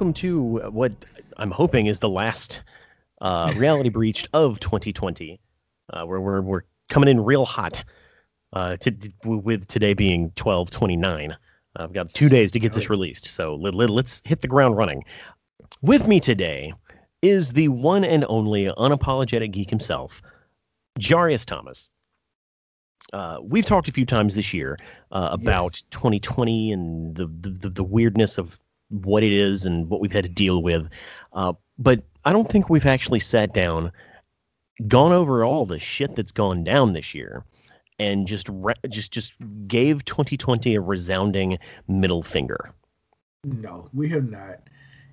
Welcome to what I'm hoping is the last uh, reality breach of 2020, uh, where we're we're coming in real hot. Uh, to, with today being 12:29, I've got two days to get this released, so let, let, let's hit the ground running. With me today is the one and only unapologetic geek himself, Jarius Thomas. Uh, we've talked a few times this year uh, about Yes. 2020 and the, the the weirdness of what it is and what we've had to deal with. Uh, but I don't think we've actually sat down, gone over all the shit that's gone down this year, and just re- just just gave 2020 a resounding middle finger. No, we have not.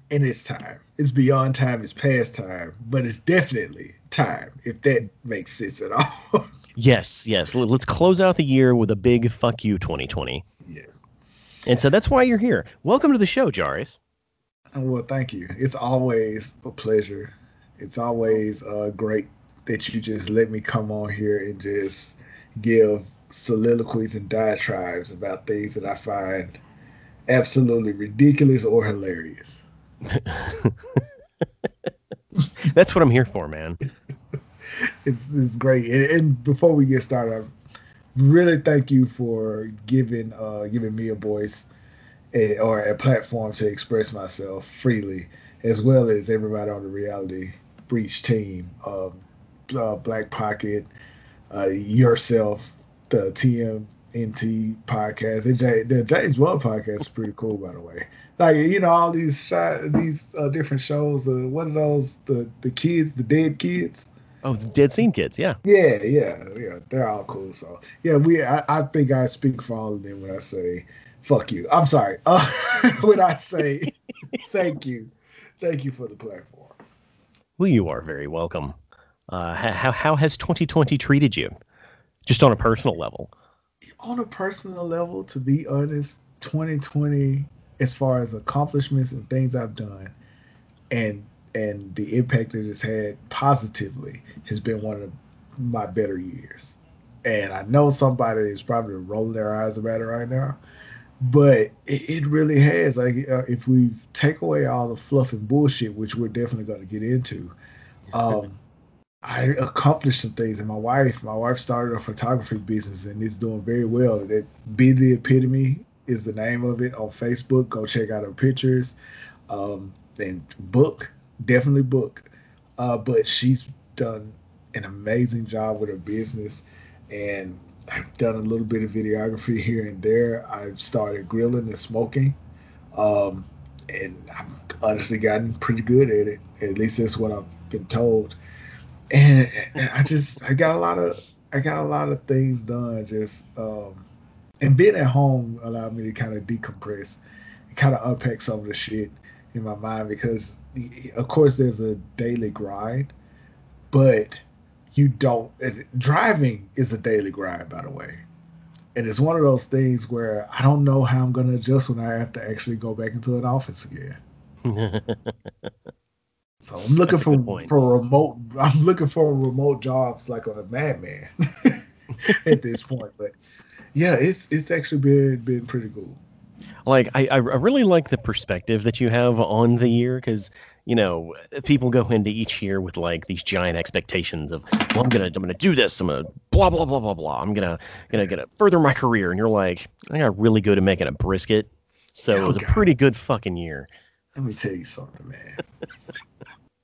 And it's time. It's beyond time. It's past time. But it's definitely time, if that makes sense at all. Yes, yes. Let- Let's close out the year with a big fuck you 2020. yes. And so that's why you're here. Welcome to the show, Jarius. Well, thank you. It's always a pleasure. It's always uh, great that you just let me come on here and just give soliloquies and diatribes about things that I find absolutely ridiculous or hilarious. That's what I'm here for, man. it's, it's great. And, and before we get started, really thank you for giving uh, giving me a voice eh, or a platform to express myself freely, as well as everybody on the Reality Breach team, um, uh, Black Pocket, uh, yourself, the TMNT podcast, the, J- the James Bond podcast is pretty cool, by the way. Like you know all these these uh, different shows. Uh, what are those? The the kids, the dead kids. Oh, the Dead Scene Kids, yeah. Yeah, yeah, yeah. They're all cool. So yeah, we. I, I think I speak for all of them when I say fuck you. I'm sorry. Uh, when I say thank you, thank you for the platform. Well, you are very welcome. Uh, how how has 2020 treated you? Just on a personal level. On a personal level, to be honest, 2020, as far as accomplishments and things I've done, and and the impact that it's had positively has been one of my better years. And I know somebody is probably rolling their eyes about it right now, but it, it really has. Like, uh, if we take away all the fluff and bullshit, which we're definitely going to get into, um, I accomplished some things. And my wife, my wife started a photography business, and it's doing very well. That Be the Epitome is the name of it on Facebook. Go check out her pictures. Um, and book, definitely book. Uh, but she's done an amazing job with her business, and I've done a little bit of videography here and there. I've started grilling and smoking, um, and I've honestly gotten pretty good at it. At least that's what I've been told. And, and I just I got a lot of I got a lot of things done. Just um, and being at home allowed me to kind of decompress and kind of unpack some of the shit in my mind because of course there's a daily grind, but you don't driving is a daily grind by the way. And it's one of those things where I don't know how I'm gonna adjust when I have to actually go back into an office again. So I'm looking That's for for remote. I'm looking for remote jobs like a madman at this point. But yeah, it's it's actually been been pretty cool. Like I, I really like the perspective that you have on the year because you know people go into each year with like these giant expectations of well I'm gonna I'm gonna do this I'm gonna blah blah blah blah blah I'm gonna gonna gonna further my career and you're like I got really good at making a brisket so it Oh, was a pretty good fucking year. Let me tell you something, man.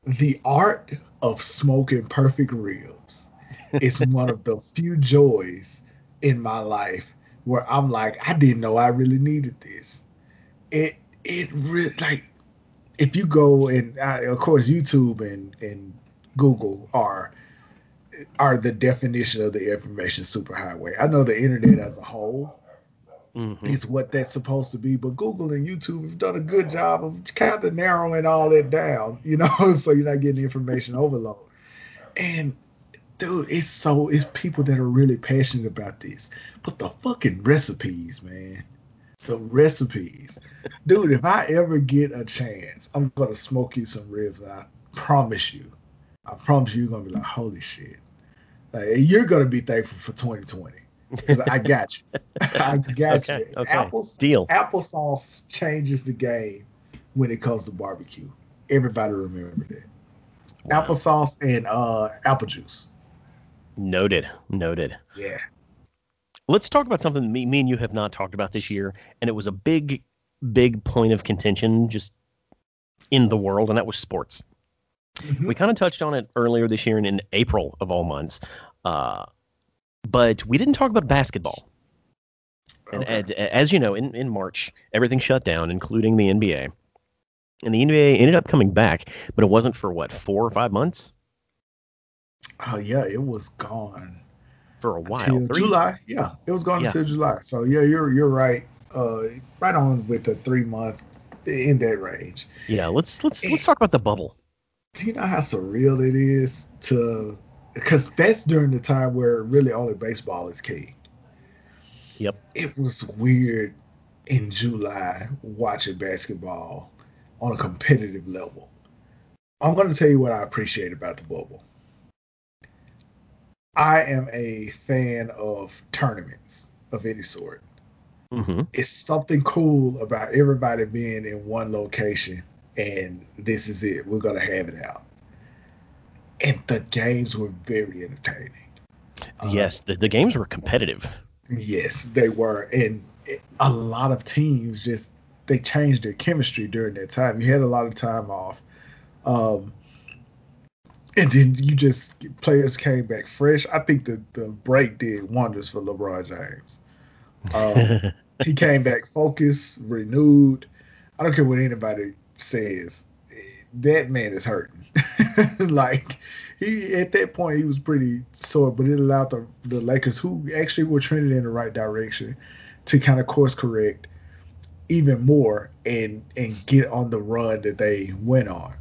the art of smoking perfect ribs is one of the few joys in my life where I'm like, I didn't know I really needed this. It it really like if you go and uh, of course YouTube and and Google are are the definition of the information superhighway. I know the internet as a whole Mhm. is what that's supposed to be. But Google and YouTube have done a good job of kind of narrowing all that down, you know, so you're not getting information overload. And dude, it's so it's people that are really passionate about this. But the fucking recipes, man. The recipes. Dude, if I ever get a chance, I'm gonna smoke you some ribs. I promise you. I promise you you're gonna be like, holy shit. Like you're gonna be thankful for 2020 Because I got you. I got Okay, you. okay. Apples, Deal. Applesauce changes the game when it comes to barbecue. Everybody remember that. Wow. Applesauce and uh, apple juice. Noted. Noted. Yeah. Let's talk about something me, me and you have not talked about this year, and it was a big, big point of contention just in the world, and that was sports. Mhm. We kind of touched on it earlier this year and in April of all months, uh, but we didn't talk about basketball. And Okay. as, as you know, in, in March, everything shut down, including the NBA. And the NBA ended up coming back, but it wasn't for what, four or five months? Oh yeah, it was gone For a while. July. Yeah, it was gone Yeah. until July. So yeah, you're you're right. Uh, right on with the three month in that range. Yeah, let's let's let's talk about the bubble. Do you know how surreal it is to? Because that's during the time where really only baseball is king. Yep. It was weird in July watching basketball on a competitive level. I'm going to tell you what I appreciate about the bubble. I am a fan of tournaments of any sort. hmm It's something cool about everybody being in one location and this is it. We're going to have it out. And the games were very entertaining. Uh, yes, the, the games were competitive. Yes, they were, and it- a lot of teams just they changed their chemistry during that time. You had a lot of time off, um, and then you just players came back fresh. I think the the break did wonders for LeBron James. Um, he came back focused, renewed. I don't care what anybody says. That man is hurting. like he at that point he was pretty sore, but it allowed the the Lakers, who actually were trending in the right direction, to kind of course correct even more and and get on the run that they went on.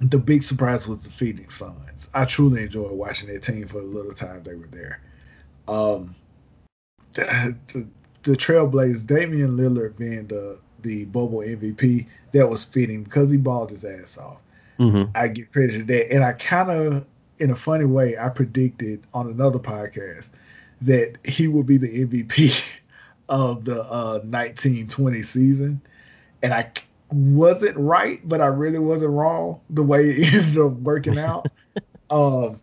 The big surprise was the Phoenix Suns. I truly enjoyed watching that team for the little time they were there. Um, the, the, the Trailblazers, Damian Lillard being the the bubble MVP, that was fitting because he balled his ass off. hmm I give credit to that. And I kind of, in a funny way, I predicted on another podcast that he would be the MVP of the uh, 1920 season. And I wasn't right, but I really wasn't wrong the way it ended up working out. um,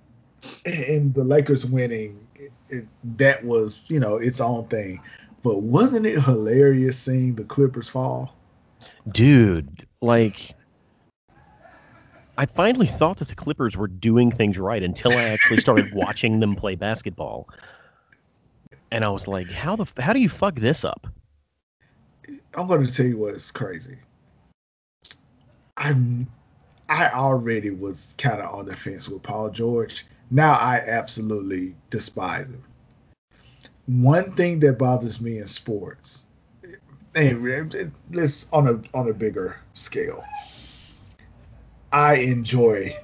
and the Lakers winning, it, it, that was, you know, its own thing. But wasn't it hilarious seeing the Clippers fall? Dude, like I finally thought that the Clippers were doing things right until I actually started watching them play basketball. And I was like, how the how do you fuck this up? I'm going to tell you what's crazy. I I already was kind of on the fence with Paul George. Now I absolutely despise him. One thing that bothers me in sports, and let's on a on a bigger scale, I enjoy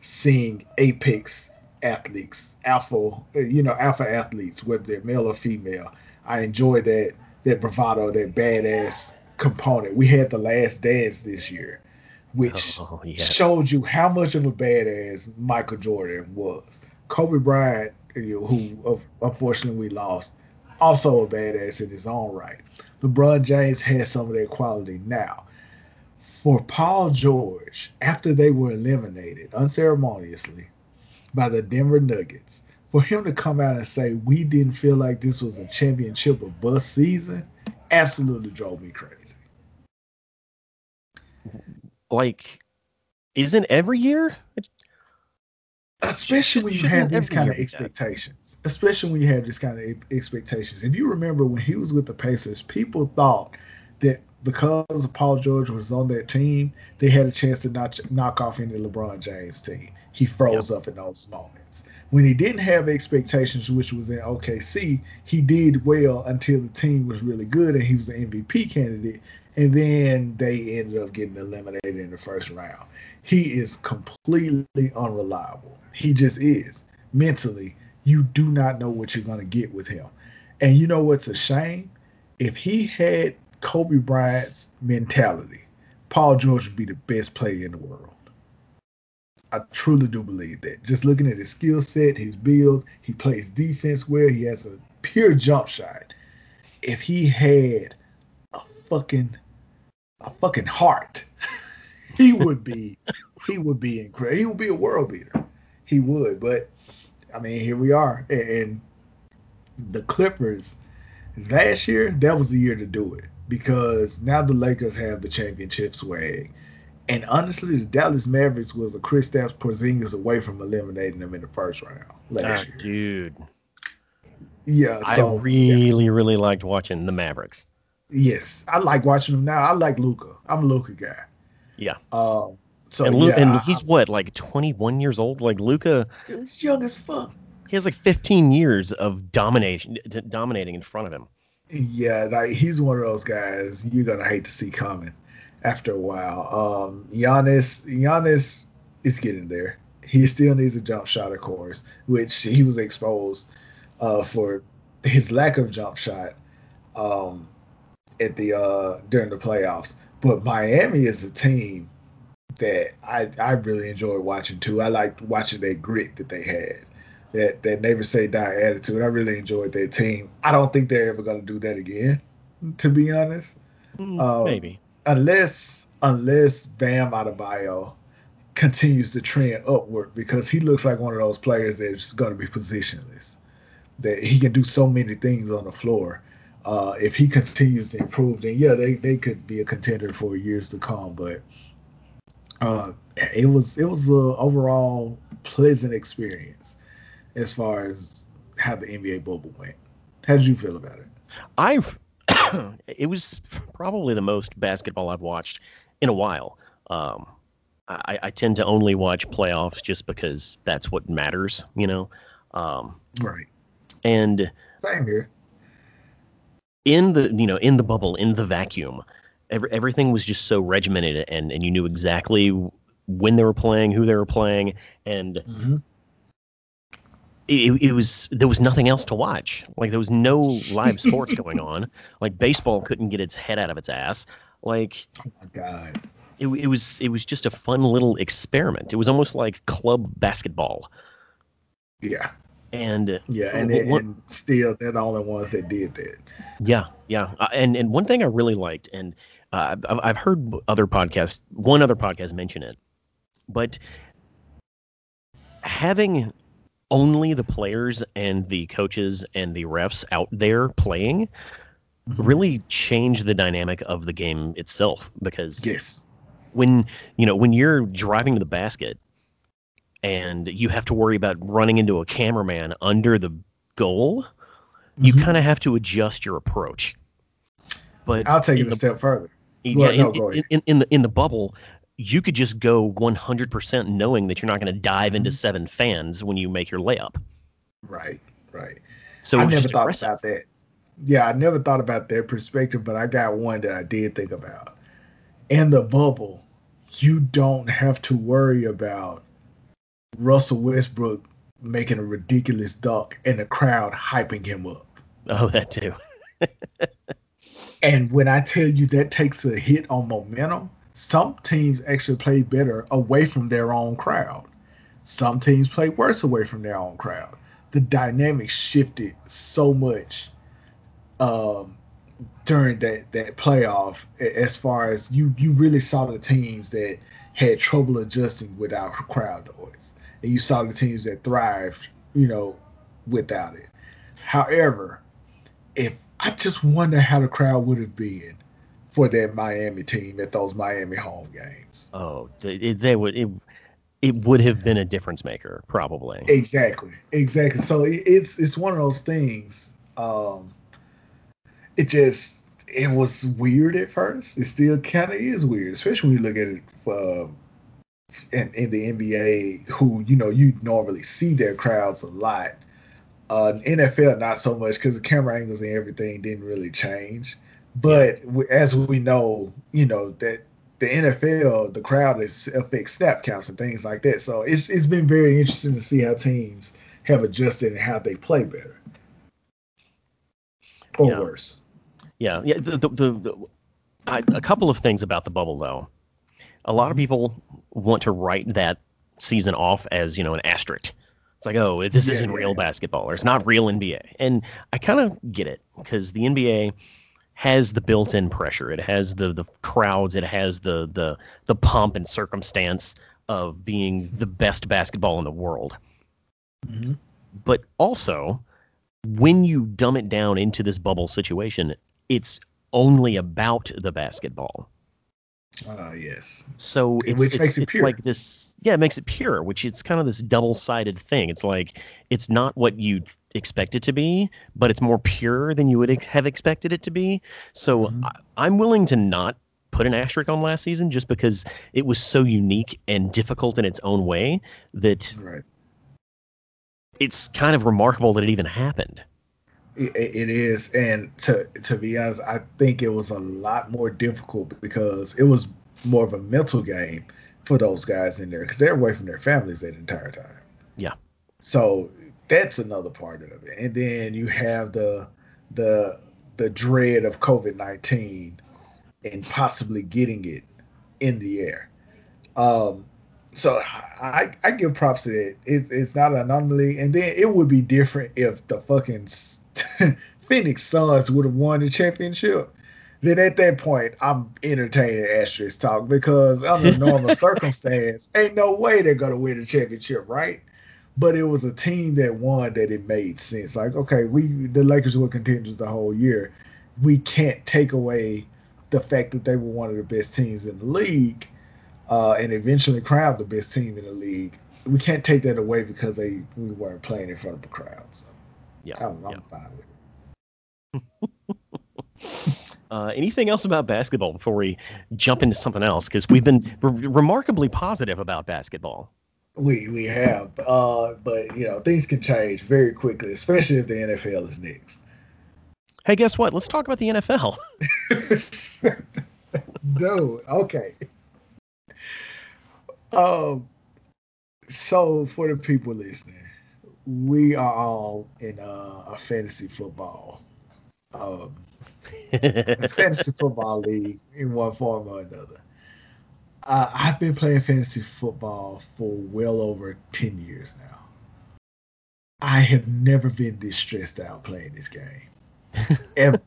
seeing apex athletes, alpha, you know, alpha athletes, whether they're male or female. I enjoy that that bravado, that badass component. We had the Last Dance this year, which Oh, yes. showed you how much of a badass Michael Jordan was. Kobe Bryant, you know, who unfortunately we lost, also a badass in his own right. LeBron James has some of that quality now. For Paul George, after they were eliminated unceremoniously by the Denver Nuggets, for him to come out and say we didn't feel like this was a championship or bust season, absolutely drove me crazy. Like isn't every year? especially when you have these kind of be that? expectations. Especially when you have this kind of expectations. If you remember when he was with the Pacers, people thought that because Paul George was on that team, they had a chance to knock, knock off any LeBron James team. He froze up in those moments. When he didn't have expectations, which was in OKC, he did well until the team was really good and he was an MVP candidate. And then they ended up getting eliminated in the first round. He is completely unreliable. He just is. Mentally, you do not know what you're going to get with him. And you know what's a shame? If he had Kobe Bryant's mentality, Paul George would be the best player in the world. I truly do believe that. Just looking at his skill set, his build, he plays defense well. He has a pure jump shot, if he had fucking a fucking heart, he would be he would be incredible. He would be a world beater. He would, but I mean, here we are, and the Clippers last year that was the year to do it because now the Lakers have the championship swag. And honestly, the Dallas Mavericks was a Kristaps Porzingis away from eliminating them in the first round last Ah, year. dude, Yeah, so I really, really liked watching the Mavericks. Yes, I like watching him now. I like Luka. I'm a Luka guy. Yeah. Um. So and Lu- yeah, and I- he's what, like 21 years old? Like Luka, he's young as fuck. he has like 15 years of domination, d- dominating in front of him. Yeah, like he's one of those guys you're gonna hate to see coming after a while. Um, Giannis, Giannis is getting there. He still needs a jump shot, of course, which he was exposed uh, for his lack of jump shot um, at the uh, during the playoffs. But Miami is a team that I I really enjoyed watching too. I liked watching that grit that they had that that never say die attitude. I really enjoyed that team. I don't think they're ever gonna do that again, to be honest. Mm, Um, Maybe. Unless unless Bam Adebayo continues to trend upward because he looks like one of those players that's gonna be positionless. That he can do so many things on the floor. Uh, if he continues to improve, then yeah, they, they could be a contender for years to come. But uh, it was it was a overall pleasant experience as far as how the NBA bubble went. How did you feel about it? I've it was probably the most basketball I've watched in a while. Um, I, I tend to only watch playoffs just because that's what matters, you know. Um, Right. and Same here. In the you know in the bubble in the vacuum, every, everything was just so regimented and and you knew exactly when they were playing, who they were playing, and Mm-hmm. it, it was there was nothing else to watch. Like there was no live sports going on. Like baseball couldn't get its head out of its ass. Like Oh my God. it, it was it was just a fun little experiment. It was almost like club basketball. Yeah. And Yeah. And, it, what- and still, they're the only ones that did that. yeah, yeah. Uh, and and one thing I really liked, and uh, I've, I've heard other podcasts, one other podcast mention it, but having only the players and the coaches and the refs out there playing Mhm. really changed the dynamic of the game itself because Yes. when you know when you're driving to the basket and you have to worry about running into a cameraman under the goal you Mhm. kind of have to adjust your approach but I'll take it a the, step further. yeah, Well, in, no, in, in, in the in the bubble you could just go 100% knowing that you're not going to dive into Mhm. seven fans when you make your layup Right. Right. so I never thought aggressive about that. Yeah, I never thought about that perspective, but I got one that I did think about. In the bubble, you don't have to worry about Russell Westbrook making a ridiculous dunk and the crowd hyping him up. oh that too And when I tell you that takes a hit on momentum, some teams actually play better away from their own crowd. Some teams play worse away from their own crowd. The dynamic shifted so much um, during that, that playoff as far as you, you really saw the teams that had trouble adjusting without crowd noise. And you saw the teams that thrived, you know, without it. However, if I just wonder how the crowd would have been for that Miami team at those Miami home games. oh they, they would it, it would have been a difference maker probably Exactly, exactly. So it, it's it's one of those things. Um, it just it was weird at first. It still kind of is weird, especially when you look at it uh, in, in the NBA, who you know you normally see their crowds a lot. Uh, NFL not so much because the camera angles and everything didn't really change. But as we know, you know that the NFL, the crowd is affects snap counts and things like that. So it's it's been very interesting to see how teams have adjusted and how they play better or Yeah. worse. Yeah, yeah. The, the, the, the I, a couple of things about the bubble, though. A lot of people want to write that season off as you know an asterisk, It's like, oh, this Yeah, isn't yeah, real yeah. basketball, or it's not real NBA. And I kind of get it because the NBA has the built-in pressure. It has the the crowds. It has the the the pomp and circumstance of being the best basketball in the world. Mhm. But also, when you dumb it down into this bubble situation, it's only about the basketball. Uh, yes. So it's, Which it's, makes it it's pure. like this, yeah, it makes it pure, which it's kind of this double-sided thing. It's like it's not what you expect it to be, but it's more pure than you would have expected it to be. So Mhm. I, I'm willing to not put an asterisk on last season just because it was so unique and difficult in its own way that Right. it's kind of remarkable that it even happened. It, it is, and to to be honest, I think it was a lot more difficult because it was more of a mental game for those guys in there because they're away from their families that entire time. Yeah. So that's another part of it, and then you have the the the dread of COVID nineteen and possibly getting it in the air. Um, so I, I give props to that. It's it's not an anomaly, and then it would be different if the fucking Phoenix Suns would have won the championship. Then at that point, I'm entertaining asterisk talk because under normal circumstance, ain't no way they're gonna win the championship, right? But it was a team that won that it made sense. Like, okay, we the Lakers were contenders the whole year. We can't take away the fact that they were one of the best teams in the league uh, and eventually crowned the best team in the league. We can't take that away because they we weren't playing in front of a crowd. So Yeah. I'm, I'm yeah. fine with. Uh, anything else about basketball before we jump into something else? Because we've been re- remarkably positive about basketball. We we have, uh, but you know things can change very quickly, especially if the NFL is next. Hey, guess what? Let's talk about the NFL. Dude, okay. Um, so for the people listening, we are all in uh, a fantasy football, um, fantasy football league in one form or another. Uh, I've been playing fantasy football for well over ten years now. I have never been this stressed out playing this game, ever,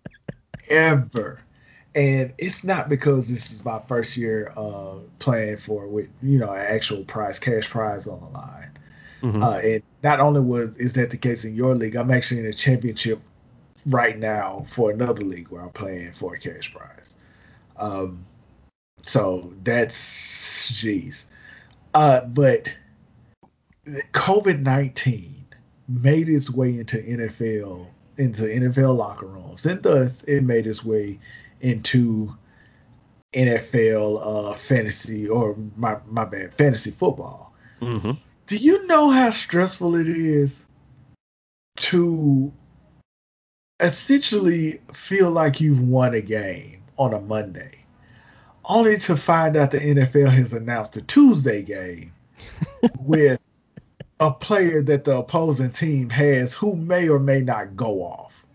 ever and it's not because this is my first year uh, playing for with you know an actual prize, cash prize on the line. Mhm. Uh, and not only was is that the case in your league, I'm actually in a championship right now for another league where I'm playing for a cash prize. Um, so that's jeez. Uh, but COVID nineteen made its way into NFL into NFL locker rooms, and thus it made its way into NFL uh, fantasy or my my bad fantasy football. hmm Do you know how stressful it is to essentially feel like you've won a game on a Monday, only to find out the NFL has announced a Tuesday game with a player that the opposing team has who may or may not go off?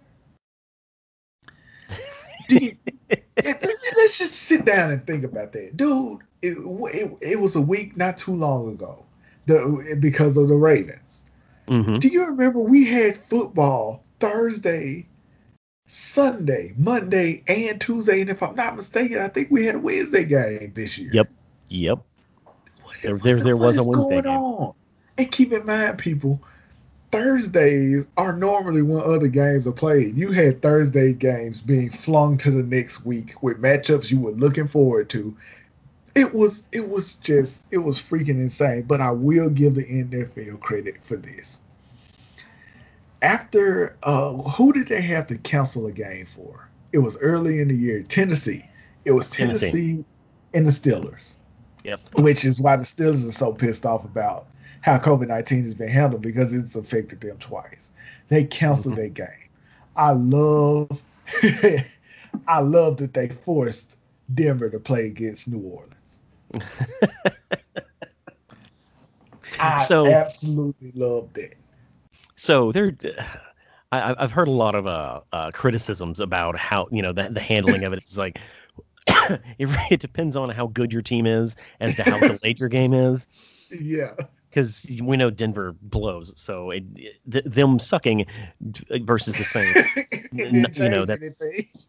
Let's just sit down and think about that, dude. It, it, it was a week not too long ago, the, because of the Ravens. hmm Do you remember we had football Thursday, Sunday, Monday, and Tuesday? And if I'm not mistaken, I think we had a Wednesday game this year. Yep. Yep. What- There- there- there what was a Wednesday going game. on? And keep in mind, people, Thursdays are normally when other games are played. You had Thursday games being flung to the next week with matchups you were looking forward to. It was it was just it was freaking insane. But I will give the NFL credit for this. After uh, who did they have to cancel a game for? It was early in the year. Tennessee. It was Tennessee. Tennessee and the Steelers Yep. which is why the Steelers are so pissed off about how COVID nineteen has been handled because it's affected them twice. They canceled Mhm. their game. I love, I love that they forced Denver to play against New Orleans. I So- absolutely love that. So there, I, I've heard a lot of uh, uh, criticisms about how you know the, the handling of it. It's like it, it depends on how good your team is as to how delayed your game is. Yeah, because we know Denver blows. So it, th- them sucking versus the Saints, you know, that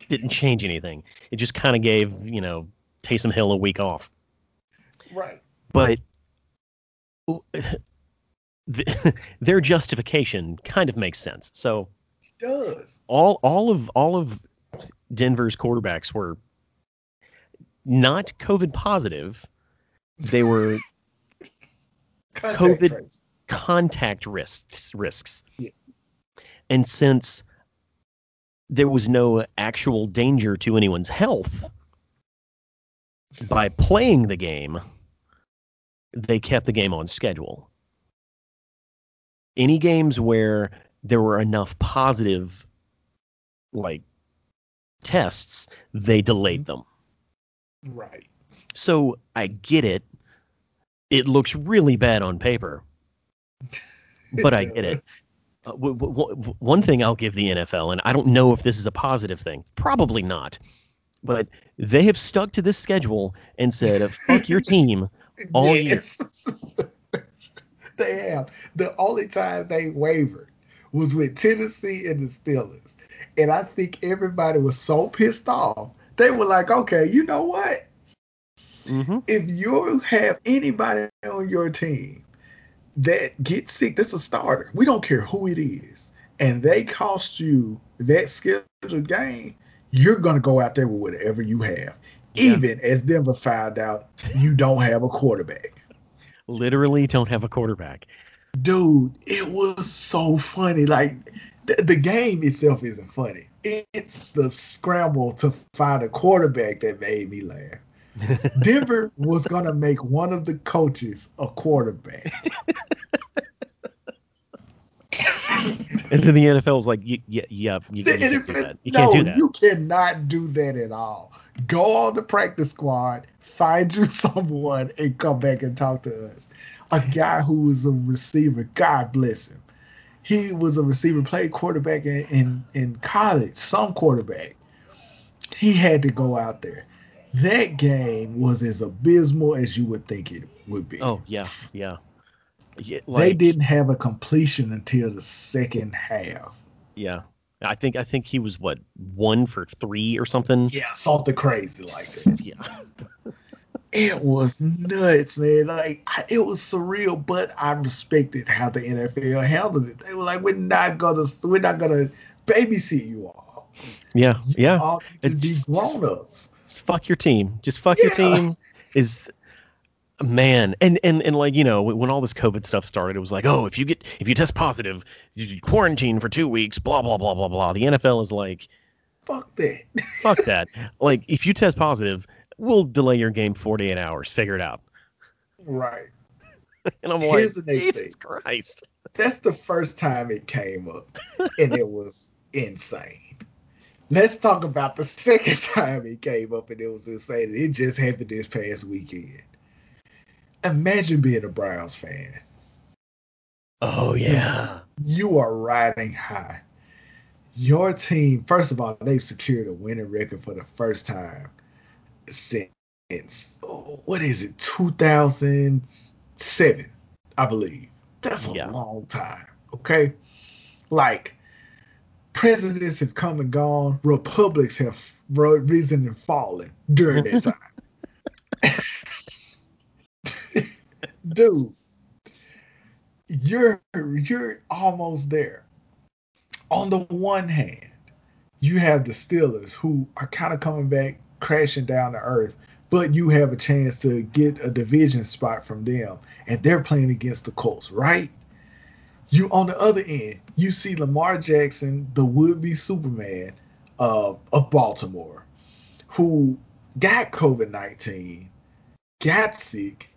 didn't change anything. It just kind of gave you know Taysom Hill a week off. Right. But their justification kind of makes sense. So it does all all of all of Denver's quarterbacks were not COVID positive. They were contact COVID contact risks risks. Yeah. And since there was no actual danger to anyone's health by playing the game, they kept the game on schedule. Any games where there were enough positive like tests, they delayed them. Right. So I get it. It looks really bad on paper, but I get it. Uh, w- w- one thing I'll give the NFL, and I don't know if this is a positive thing, probably not, but they have stuck to this schedule and said, "Fuck your team all yes. year." they have. The only time they wavered was with Tennessee and the Steelers, and I think everybody was so pissed off. They were like, "Okay, you know what? Mm-hmm. If you have anybody on your team that gets sick, that's a starter. We don't care who it is, and they cost you that scheduled game, you're gonna go out there with whatever you have. Yeah. Even as Denver found out, you don't have a quarterback. Literally, don't have a quarterback. Dude, it was so funny. Like the, the game itself isn't funny. It's the scramble to find a quarterback that made me laugh. Denver was gonna make one of the coaches a quarterback. and then the NFL is like, yeah, yeah, you, you can't do that. You no, can't do that. You cannot do that at all. Go on the practice squad, find you someone, and come back and talk to us. A guy who was a receiver, God bless him. He was a receiver, played quarterback in, in, in college, some quarterback. He had to go out there that game was as abysmal as you would think it would be. Oh yeah, yeah. Yeah like, they didn't have a completion until the second half. Yeah, I think I think he was what one for three or something. Yeah, something crazy like that. yeah. it was nuts, man. Like it was surreal, but I respected how the NFL handled it. They were like, "We're not gonna, we're not gonna babysit you all. Yeah, you yeah. All be grown ups." Just fuck your team. Just fuck yeah. your team. Is man and and and like you know when all this covid stuff started it was like oh if you get if you test positive you quarantine for two weeks blah blah blah blah blah. The nfl is like fuck that. fuck that. Like if you test positive we'll delay your game 48 hours. Figure it out. Right. And i'm Here's like jesus thing. christ. That's the first time it came up and it was insane. Let's talk about the second time it came up and it was insane. It just happened this past weekend. Imagine being a Browns fan. Oh yeah. You are riding high. Your team, first of all, they've secured a winning record for the first time since what is it, 2007, I believe. That's a yeah. long time. Okay, like presidents have come and gone, republics have risen and fallen during that time. Dude, you're you're almost there. On the one hand, you have the Steelers who are kind of coming back, crashing down to earth, but you have a chance to get a division spot from them, and they're playing against the Colts, right? You on the other end, you see Lamar Jackson, the would-be Superman uh, of Baltimore, who got COVID nineteen, got sick,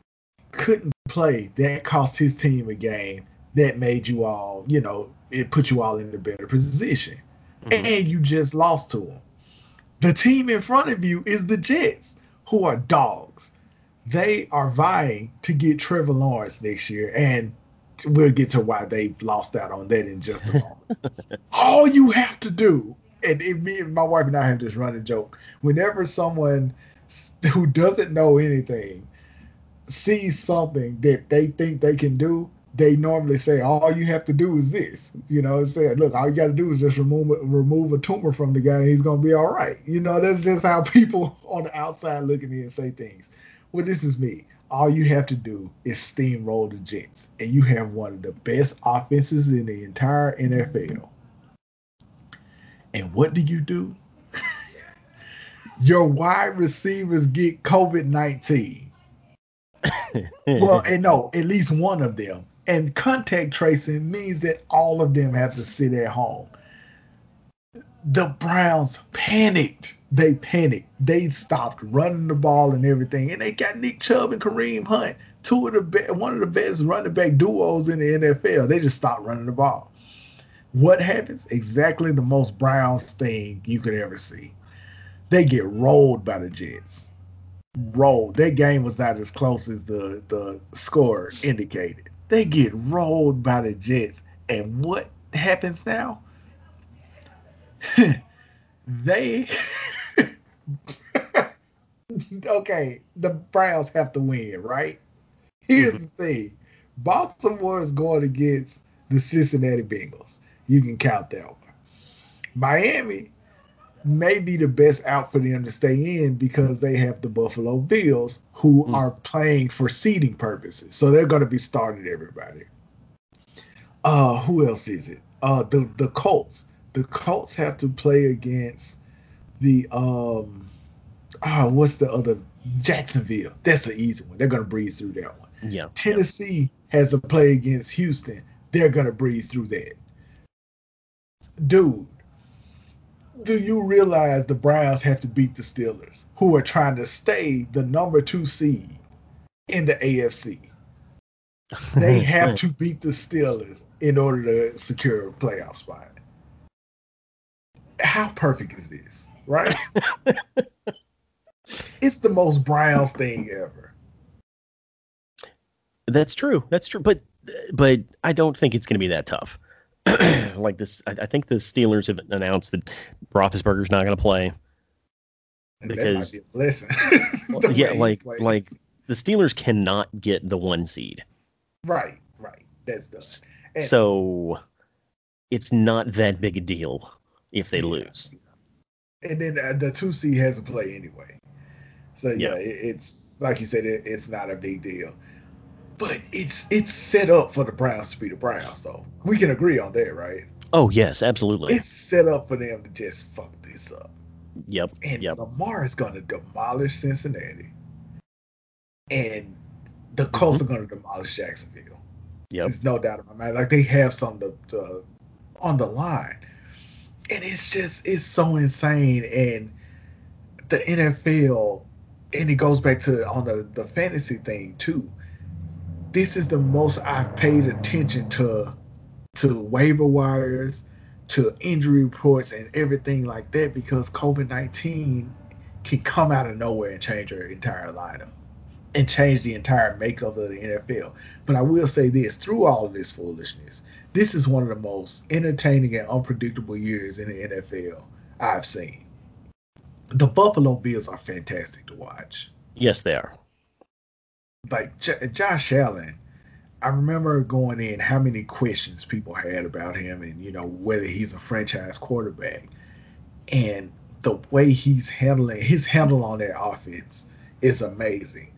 couldn't play. That cost his team a game. That made you all, you know, it put you all in a better position, mm-hmm. and you just lost to him. The team in front of you is the Jets, who are dogs. They are vying to get Trevor Lawrence next year, and we'll get to why they've lost out on that in just a moment. All you have to do, and it, me and my wife and I have this running joke. Whenever someone who doesn't know anything sees something that they think they can do, they normally say all you have to do is this. You know, say look, all you got to do is just remove remove a tumor from the guy, and he's gonna be all right. You know, that's just how people on the outside look at me and say things. Well, this is me. All you have to do is steamroll the Jets, and you have one of the best offenses in the entire NFL. And what do you do? Your wide receivers get COVID 19. Well, and no, at least one of them. And contact tracing means that all of them have to sit at home. The Browns panicked. They panicked. They stopped running the ball and everything. And they got Nick Chubb and Kareem Hunt, two of the be- one of the best running back duos in the NFL. They just stopped running the ball. What happens? Exactly the most Browns thing you could ever see. They get rolled by the Jets. Rolled. That game was not as close as the, the score indicated. They get rolled by the Jets. And what happens now? they okay, the Browns have to win, right? Here's mm-hmm. the thing. Baltimore is going against the Cincinnati Bengals. You can count that one. Miami may be the best out for them to stay in because they have the Buffalo Bills who mm. are playing for seeding purposes. So they're going to be starting everybody. Uh, who else is it? Uh, the the Colts. The Colts have to play against the um, ah, what's the other? Jacksonville. That's an easy one. They're going to breeze through that one. Yeah. Tennessee yeah. has to play against Houston. They're going to breeze through that. Dude, do you realize the Browns have to beat the Steelers, who are trying to stay the number two seed in the AFC? They have to beat the Steelers in order to secure a playoff spot. How perfect is this, right? it's the most Browns thing ever. That's true. That's true. But but I don't think it's going to be that tough. like this, I, I, think the Steelers have announced that Roethlisberger's not going to play because listen, well, yeah, like like the Steelers cannot get the one seed. Right, right. That's the and, so it's not that big a deal if they yeah. lose. And then uh, the two seed has to play anyway. So yeah, yeah. It, it's like you said, it, it's not a big deal but it's it's set up for the Browns to be the Browns, though. We can agree on that, right? Oh yes, absolutely. It's set up for them to just fuck this up. Yep. And yep. Lamar is going to demolish Cincinnati, and the Colts mm-hmm. are going to demolish Jacksonville. Yep. There's no doubt in my mind. Like they have some to, to, on the line, and it's just it's so insane. And the NFL, and it goes back to on the the fantasy thing too this is the most I've paid attention to to waiver wires, to injury reports and everything like that because COVID nineteen can come out of nowhere and change your entire lineup and change the entire makeup of the NFL. But I will say this through all of this foolishness, this is one of the most entertaining and unpredictable years in the NFL I've seen. The Buffalo Bills are fantastic to watch. Yes, they are like J- Josh Allen, I remember going in how many questions people had about him and you know whether he's a franchise quarterback, and the way he's handling his handle on that offense is amazing,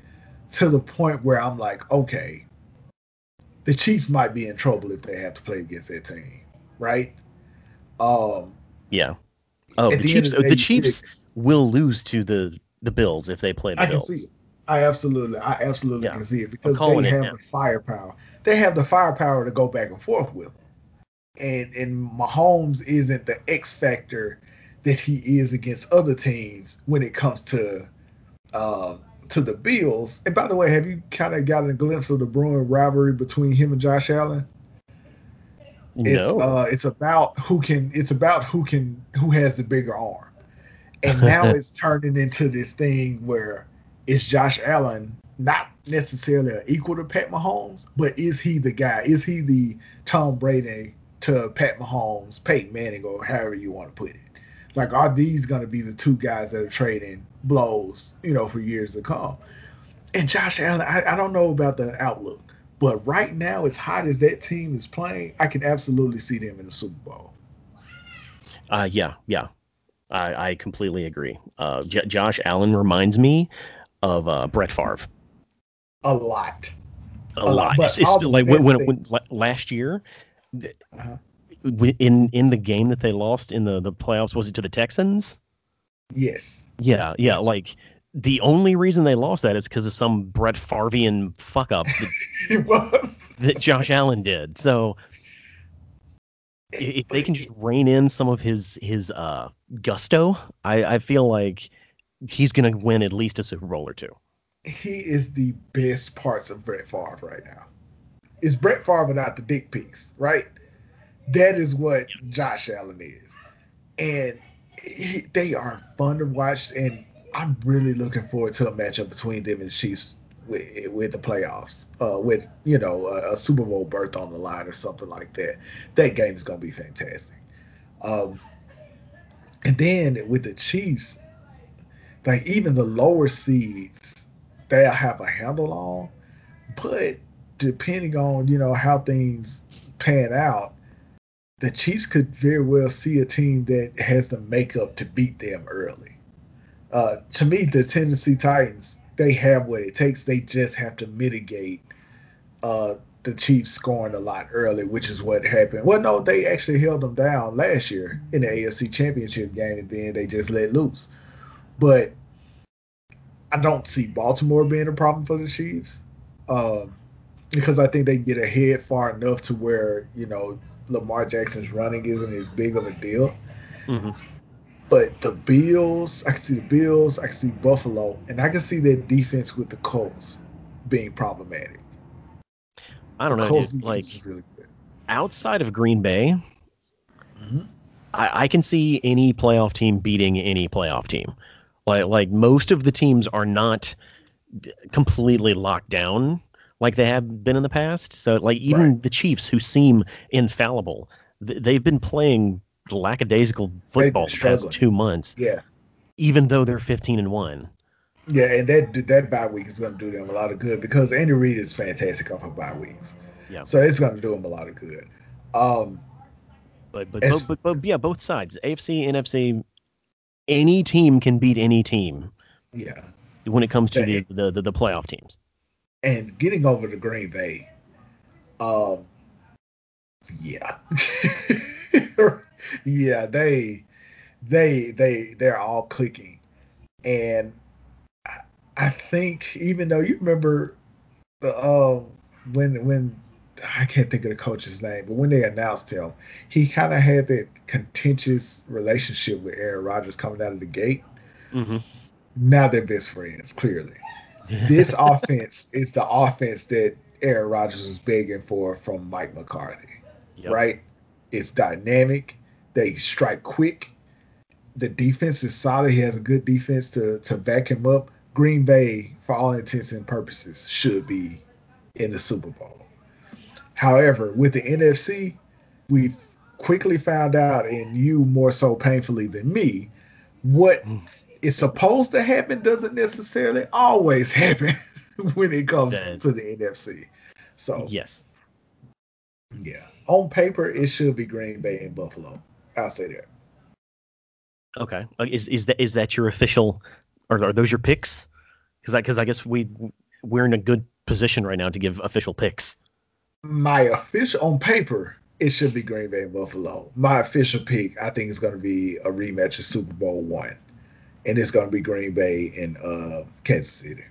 to the point where I'm like, okay, the Chiefs might be in trouble if they have to play against that team, right? Um. Yeah. Oh, the, the Chiefs. The, the Chiefs will lose to the the Bills if they play the I Bills. Can see it. I absolutely, I absolutely yeah. can see it because they have the firepower. They have the firepower to go back and forth with them. And and Mahomes isn't the X factor that he is against other teams when it comes to uh, to the Bills. And by the way, have you kind of gotten a glimpse of the brewing rivalry between him and Josh Allen? No. It's uh, it's about who can it's about who can who has the bigger arm. And now it's turning into this thing where is Josh Allen not necessarily equal to Pat Mahomes, but is he the guy? Is he the Tom Brady to Pat Mahomes, Peyton Manning, or however you want to put it? Like, are these going to be the two guys that are trading blows, you know, for years to come? And Josh Allen, I, I don't know about the outlook, but right now, as hot as that team is playing, I can absolutely see them in the Super Bowl. Uh, yeah, yeah, I, I completely agree. Uh, J- Josh Allen reminds me of uh, Brett Favre. A lot. A, a lot. lot. It's, it's like when, when, when, last year, uh-huh. in in the game that they lost in the the playoffs, was it to the Texans? Yes. Yeah, yeah. Like the only reason they lost that is because of some Brett Farvian fuck up that, that Josh Allen did. So if they can just rein in some of his his uh, gusto, I, I feel like he's gonna win at least a Super Bowl or two. He is the best parts of Brett Favre right now. Is Brett Favre without the dick pics, right? That is what Josh Allen is, and he, they are fun to watch. And I'm really looking forward to a matchup between them and Chiefs with, with the playoffs, uh, with you know a, a, Super Bowl berth on the line or something like that. That game is gonna be fantastic. Um, and then with the Chiefs, like even the lower seeds, they'll have a handle on, but depending on you know how things pan out, the Chiefs could very well see a team that has the makeup to beat them early. Uh, to me, the Tennessee Titans they have what it takes. They just have to mitigate uh, the Chiefs scoring a lot early, which is what happened. Well, no, they actually held them down last year in the AFC Championship game, and then they just let loose. But I don't see Baltimore being a problem for the Chiefs um, because I think they get ahead far enough to where you know Lamar Jackson's running isn't as big of a deal. Mm-hmm. But the Bills, I can see the Bills, I can see Buffalo, and I can see their defense with the Colts being problematic. I don't know. Dude, like really outside of Green Bay, mm-hmm. I, I can see any playoff team beating any playoff team. Like like most of the teams are not completely locked down like they have been in the past. So like even right. the Chiefs, who seem infallible, th- they've been playing lackadaisical football the past two months. Yeah. Even though they're 15 and one. Yeah, and that that bye week is going to do them a lot of good because Andy Reid is fantastic off of bye weeks. Yeah. So it's going to do them a lot of good. Um, but but, as, but, but, but yeah, both sides, AFC, NFC, any team can beat any team. Yeah. When it comes to the, the, the the playoff teams. And getting over to Green Bay, um, yeah. yeah, they they they they're all clicking, and I, I think even though you remember the um when when I can't think of the coach's name, but when they announced him, he kind of had that contentious relationship with Aaron Rodgers coming out of the gate. Mm-hmm. Now they're best friends, clearly. this offense is the offense that Aaron Rodgers was begging for from Mike McCarthy, yep. right? It's dynamic. They strike quick. The defense is solid. He has a good defense to to back him up. Green Bay, for all intents and purposes, should be in the Super Bowl. However, with the NFC, we quickly found out, and you more so painfully than me, what is supposed to happen doesn't necessarily always happen when it comes to the NFC. So yes, yeah, on paper it should be Green Bay and Buffalo. I'll say that. Okay. Uh, is is that is that your official? Or are those your picks? Because because I, I guess we we're in a good position right now to give official picks. My official on paper, it should be Green Bay and Buffalo. My official pick, I think, is going to be a rematch of Super Bowl one, and it's going to be Green Bay and uh, Kansas City.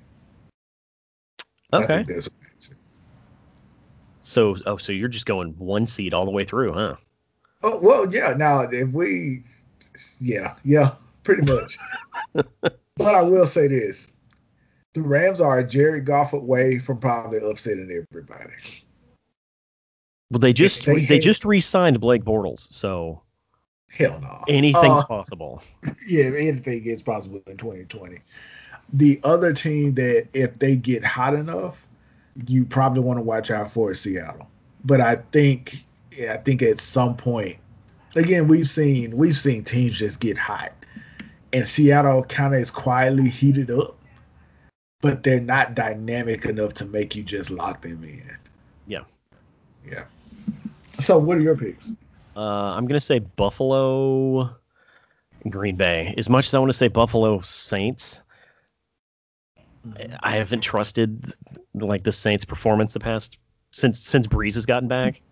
Okay. So oh, so you're just going one seed all the way through, huh? Oh well, yeah. Now if we, yeah, yeah, pretty much. but I will say this: the Rams are a Jared Goff away from probably upsetting everybody. Well, they just they, they just re-signed Blake Bortles, so hell no, anything's uh, possible. Yeah, anything is possible in 2020. The other team that if they get hot enough, you probably want to watch out for is Seattle. But I think I think at some point, again, we've seen we've seen teams just get hot, and Seattle kind of is quietly heated up. but they're not dynamic enough to make you just lock them in. Yeah. Yeah. So what are your picks? Uh, I'm gonna say Buffalo, Green Bay. As much as I want to say Buffalo Saints, I haven't trusted like the Saints' performance the past since since Brees has gotten back.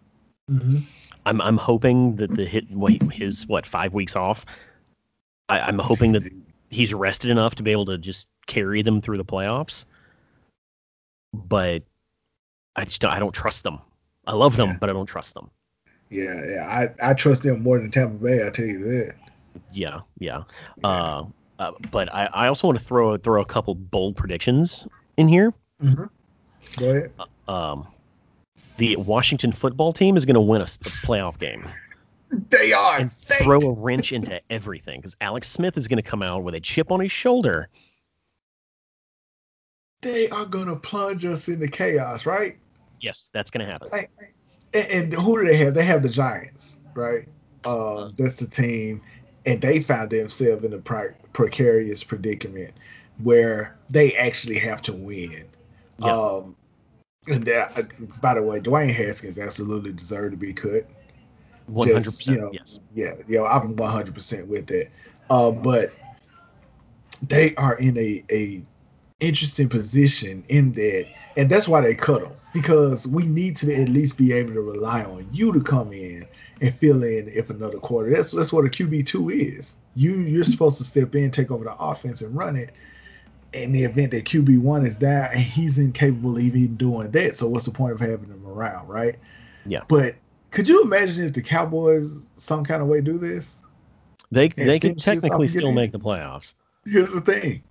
Mm-hmm. I'm I'm hoping that the hit wait his what five weeks off. I, I'm hoping that he's rested enough to be able to just carry them through the playoffs. But I just don't, I don't trust them. I love them, Yeah. but I don't trust them. Yeah, yeah. I, I trust them more than Tampa Bay. I tell you that. Yeah, yeah. Yeah. Uh, uh, but I, I also want to throw throw a couple bold predictions in here. Mm-hmm. Go ahead. Um, the Washington football team is going to win a playoff game They are. and throw a wrench into everything because Alex Smith is going to come out with a chip on his shoulder. They are gonna plunge us into chaos, right? Yes, that's going to happen. Like, and, and who do they have? They have the Giants, right? Um, that's the team, and they found themselves in a pre- precarious predicament where they actually have to win. Yeah. Um, and that, uh, by the way, Dwayne Haskins absolutely deserved to be cut. One hundred percent. Yes. Yeah, you know, I'm 100% with that. Uh, but they are in a, a interesting position in that, and that's why they cut them because we need to at least be able to rely on you to come in and fill in if another quarter. That's that's what a QB two is. You you're supposed to step in, take over the offense, and run it. In the event that QB one is down and he's incapable of even doing that, so what's the point of having him around, right? Yeah. But could you imagine if the Cowboys some kind of way do this? They And they could finish this off technically still make the playoffs. Here's the thing.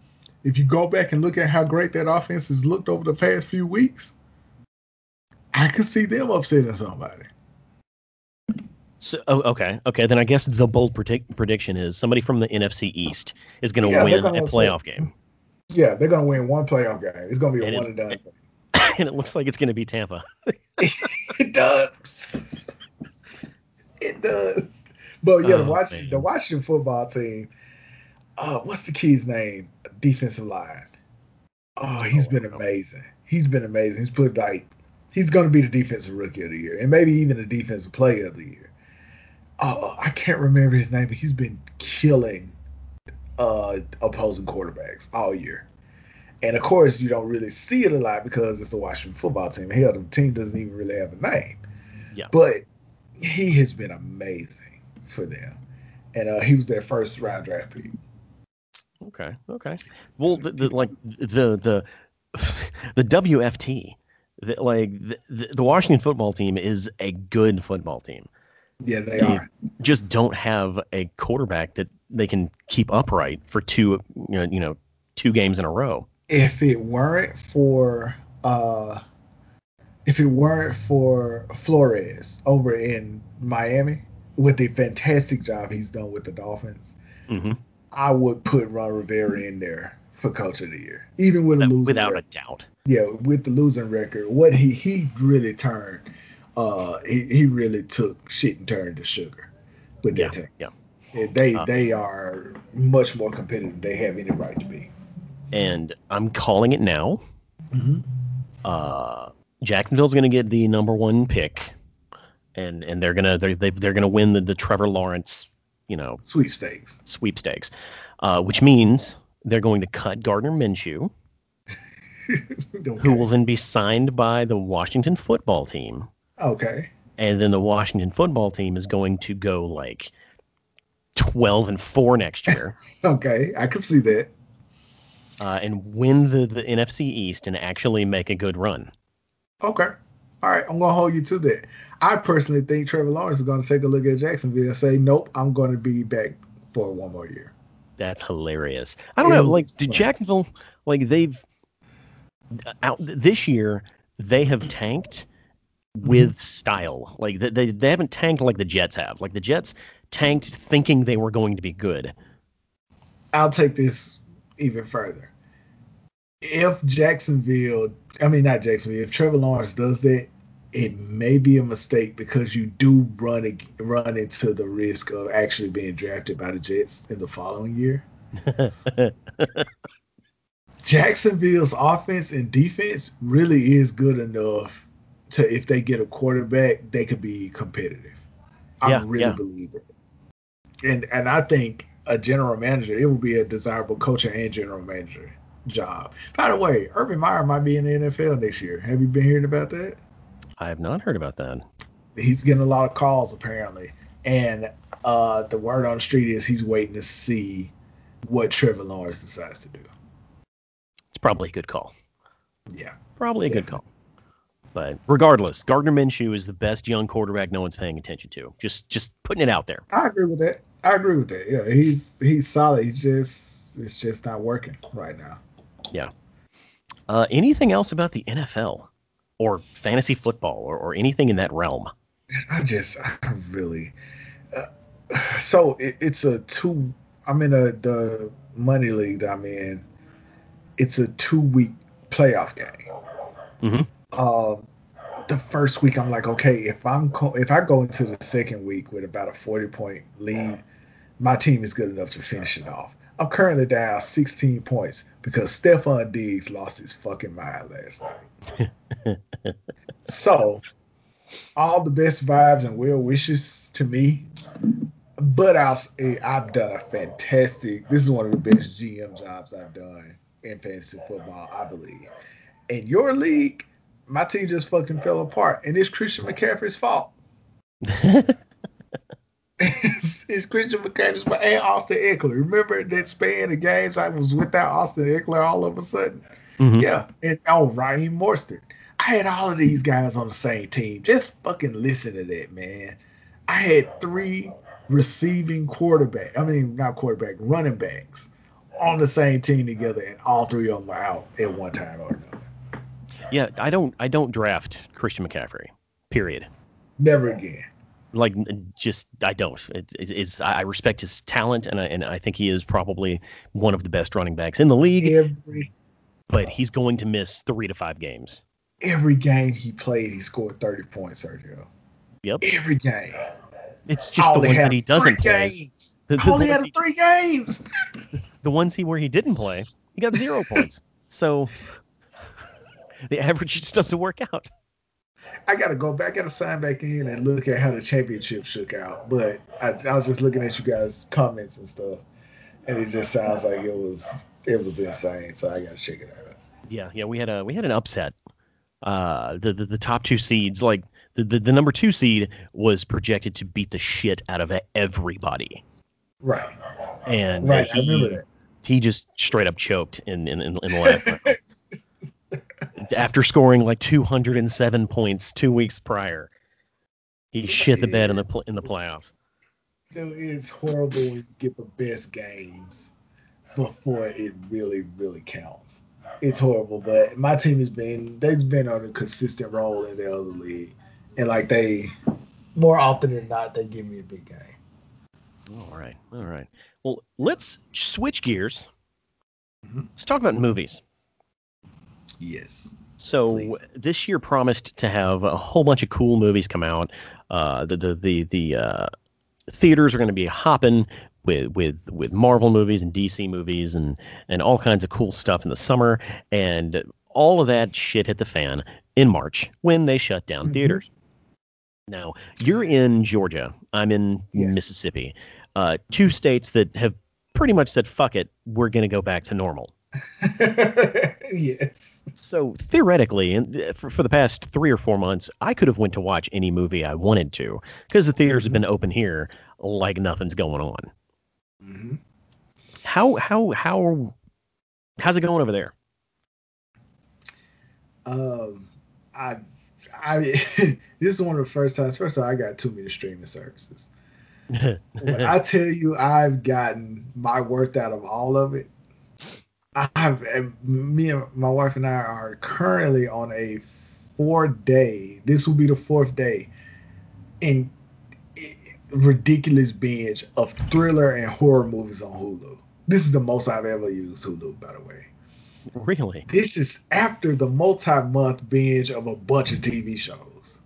If you go back and look at how great that offense has looked over the past few weeks, I could see them upsetting somebody. So oh, okay, okay. Then I guess the bold predict, prediction is somebody from the NFC East is going to Yeah, win gonna a playoff game, Yeah, they're gonna win one playoff game. It's gonna be a And one and done and it looks like it's going to be Tampa. it does. It does. But yeah, the Oh, Washington, man. the Washington football team. Uh, what's the kid's name? Defensive line. Oh, he's Oh, been amazing. He's been amazing. He's put like he's going to be the defensive rookie of the year, and maybe even the defensive player of the year. Oh, I can't remember his name, but he's been killing uh, opposing quarterbacks all year. And of course, you don't really see it a lot because it's the Washington football team. Hell, the team doesn't even really have a name. Yeah. But he has been amazing for them, and uh, he was their first round draft pick. Okay, okay. Well, the, the like the the the WFT, the, like the, the the Washington football team is a good football team. Yeah, they Yeah. are. Just don't have a quarterback that they can keep upright for two you know, you know two games in a row. If it weren't for uh, if it weren't for Flores over in Miami with the fantastic job he's done with the Dolphins, hmm I would put Ron Rivera in there for coach of the year, even with a losing Without a doubt. yeah, with the losing record, what he he really turned, uh, he, he really took shit and turned to sugar with Yeah, that team. yeah. Yeah, They Uh, they are much more competitive. They have any right to be. And I'm calling it now. Mm-hmm. Uh, Jacksonville's going to get the number one pick, and and they're gonna they're they're gonna win the, the Trevor Lawrence you know Sweepstakes. sweepstakes, uh, which means they're going to cut Gardner Minshew, who will then be signed by the Washington football team, Okay. and then the Washington football team is going to go like 12 and four next year, Okay. I can see that. uh, and win the the NFC East and actually make a good run. Okay. All right. I'm gonna hold you to that. I personally think Trevor Lawrence is gonna take a look at Jacksonville and say, Nope, I'm gonna be back for one more year. That's hilarious. I don't know, like did Jacksonville like they've out this year they have tanked with mm-hmm. style. Like they, they they haven't tanked like the Jets have. Like the Jets tanked thinking they were going to be good. I'll take this even further. If Jacksonville, I mean not Jacksonville, if Trevor Lawrence does that, it may be a mistake because you do run run into the risk of actually being drafted by the Jets in the following year. Jacksonville's offense and defense really is good enough to if they get a quarterback, they could be competitive. I Yeah, really yeah. believe it. And and I think a general manager, it would be a desirable coach and general manager job. By the way, Urban Meyer might be in the NFL next year. Have you been hearing about that? I have not heard about that. He's getting a lot of calls apparently. And uh, the word on the street is he's waiting to see what Trevor Lawrence decides to do. It's probably a good call. Yeah. Probably a good call. But regardless, Gardner Minshew is the best young quarterback no one's paying attention to. Just just putting it out there. I agree with that. I agree with that. Yeah, he's he's solid. He's just it's just not working right now. Yeah. Uh, anything else about the NFL or fantasy football or, or anything in that realm? I just I really uh, so it, it's a two. I'm in a the money league that I'm in. It's a two week playoff game. Mhm. Um, the first week I'm like, okay, if I'm co- if I go into the second week with about a 40 point lead, my team is good enough to finish it off. I'm currently down 16 points because Stefon Diggs lost his fucking mind last night. so, all the best vibes and well wishes to me. But I'll say I've done a fantastic. This is one of the best GM jobs I've done in fantasy football, I believe. In your league, my team just fucking fell apart, and it's Christian McCaffrey's fault. Christian McCaffrey's fault and Austin Ekeler. Remember that span of games I was without Austin Ekeler all of a sudden? Mhm. Yeah, and oh, Ryan Mostert. I had all of these guys on the same team. Just fucking listen to that, man. I had three receiving quarterback. I mean, not quarterback, running backs on the same team together, and all three of them were out at one time or another. Yeah, I don't I don't draft Christian McCaffrey. Period. Never again. Like just I don't. It, it, it's I respect his talent and I and I think he is probably one of the best running backs in the league. Every But he's going to miss three to five games. every game he played, he scored 30 points, Sergio. Yep. Every game. It's just I the ones that he doesn't play. games. The, the only had he- three games. the ones he where he didn't play, he got zero points. So the average just doesn't work out. I gotta go back, I gotta sign back in and look at how the championship shook out. But I, I was just looking at you guys' comments and stuff, and it just sounds like it was it was insane. So I gotta check it out. Yeah, yeah, we had a we had an upset. Uh, the the, the top two seeds, like the, the the number two seed, was projected to beat the shit out of everybody, Right, and right. I he, remember that. he just straight up choked in in, in, in the last round. After scoring like 207 points two weeks prior, he shit the bed in the in the playoffs. Dude, it's horrible when you get the best games before it really, really counts. It's horrible, but my team has been they've been on a consistent roll in the other league, and like they more often than not they give me a big game. All right, all right. Well, let's switch gears. Mhm. Let's talk about movies. Yes. So Please. this year promised to have a whole bunch of cool movies come out. Uh, the the the, the uh, theaters are going to be hopping with with with Marvel movies and DC movies and and all kinds of cool stuff in the summer. And all of that shit hit the fan in March when they shut down Mhm. theaters. Now you're in Georgia. I'm in Yes. Mississippi. Uh, two states that have pretty much said fuck it. We're going to go back to normal. yes. So theoretically, and uh, for, for the past three or four months, I could have went to watch any movie I wanted to because the theaters have been open here like nothing's going on. hmm How how how how's it going over there? Um, I, I, this is one of the first times. First of all, I got too many streaming services. When I tell you, I've gotten my worth out of all of it. I've eh, me and my wife and I are currently on a four day. This will be the fourth day, in eh, ridiculous binge of thriller and horror movies on Hulu. This is the most I've ever used Hulu, by the way. really? This is after the multi-month binge of a bunch of TV shows.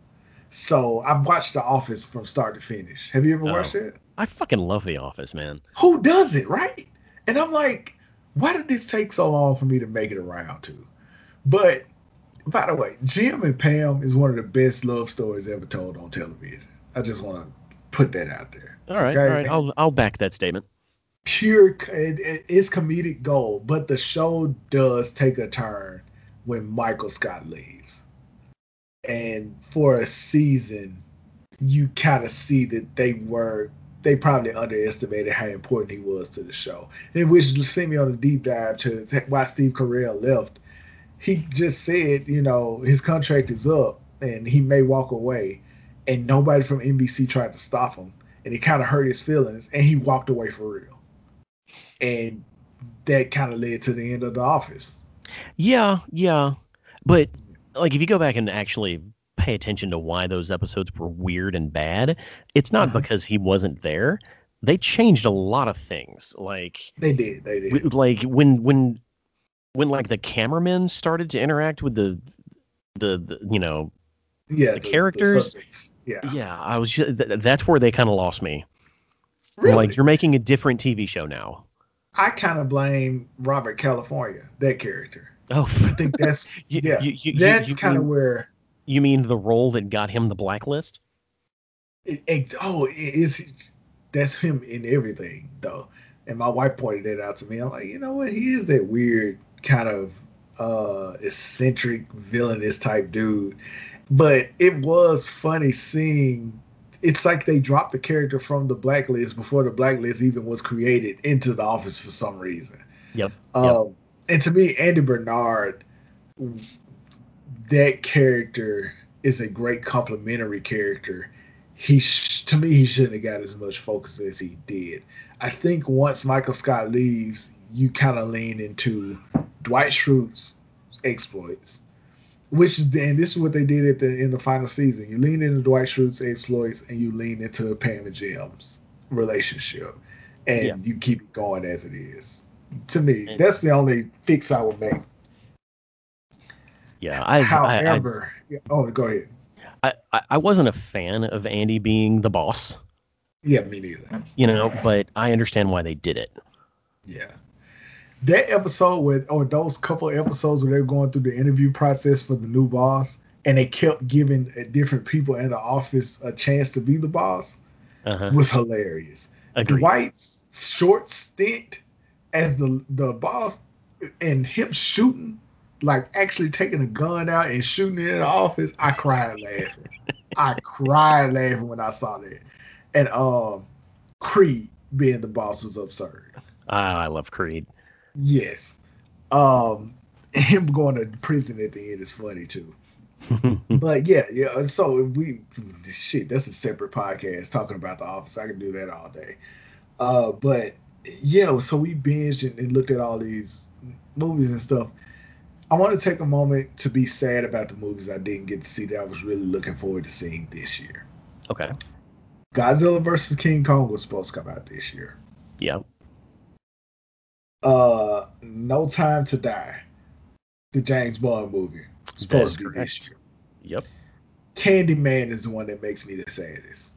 So I've watched The Office from start to finish. Have you ever Oh. watched it? I fucking love The Office, man. Who does it, right? And I'm like, why did this take so long for me to make it around to? But by the way, Jim and Pam is one of the best love stories ever told on television. I just want to put that out there. All right, okay? all right. I'll I'll back that statement. Pure, it, it's comedic gold, but the show does take a turn when Michael Scott leaves, and for a season, you kind of see that they were they probably underestimated how important he was to the show. And which sent me on a deep dive to why Steve Carell left. He just said, you know, his contract is up and he may walk away and nobody from NBC tried to stop him, and it kind of hurt his feelings, and he walked away for real. And that kind of led to the end of The Office. Yeah, yeah, but like if you go back and actually pay attention to why those episodes were weird and bad, it's not uh-huh. because he wasn't there. They changed a lot of things. Like they did, they did. Like when when when like the cameramen started to interact with the the, the you know yeah the, the characters the yeah yeah i was just, th- that's where they kind of lost me really? like you're making a different tv show now i kind of blame robert california that character oh i think that's you, yeah you, you, that's kind of where you mean the role that got him the blacklist it, it, oh it is that's him in everything though and my wife pointed that out to me i'm like you know what he is that weird kind of uh eccentric villainous type dude but it was funny seeing. It's like they dropped the character from the blacklist before the blacklist even was created into the office for some reason. Yep. Um, yep. And to me, Andy Bernard, that character is a great complementary character. He sh- to me he shouldn't have got as much focus as he did. I think once Michael Scott leaves, you kind of lean into Dwight Schrute's exploits which is and this is what they did at the in the final season. You lean into Dwight Schrute's exploits and you lean into Pam and Jim's relationship, and yeah. you keep it going as it is. To me, that's the only fix I would make. Yeah, I. However, I, I, oh, go ahead. I, I wasn't a fan of Andy being the boss. Yeah, me neither. You know, but I understand why they did it. Yeah that episode with or those couple episodes where they're going through the interview process for the new boss and they kept giving different people in the office a chance to be the boss uh-huh. was hilarious. Agreed. Dwight's short stint as the the boss and him shooting like actually taking a gun out and shooting it in the office, I cried laughing. I cried laughing when I saw that. And um Creed being the boss was absurd. Ah, I love Creed. Yes. Um, him going to prison at the end is funny too. but yeah, yeah. So we shit, that's a separate podcast talking about the office. I can do that all day. Uh, but yeah, so we binged and, and looked at all these movies and stuff. I want to take a moment to be sad about the movies I didn't get to see that I was really looking forward to seeing this year. Okay. Godzilla vs. King Kong was supposed to come out this year. Yeah uh, No Time to Die, the James Bond movie, supposed to be correct. this year. Yep. Candyman is the one that makes me the saddest.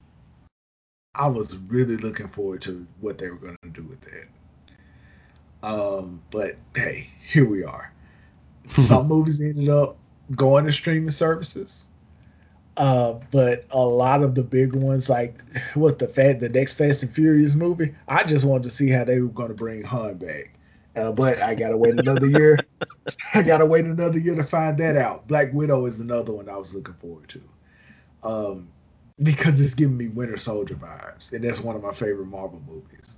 I was really looking forward to what they were going to do with that. Um, but hey, here we are. Some movies ended up going to streaming services. Uh, but a lot of the big ones, like what's the fat, the next Fast and Furious movie, I just wanted to see how they were going to bring Han back. Uh, but I gotta wait another year. I gotta wait another year to find that out. Black Widow is another one I was looking forward to, um, because it's giving me Winter Soldier vibes, and that's one of my favorite Marvel movies.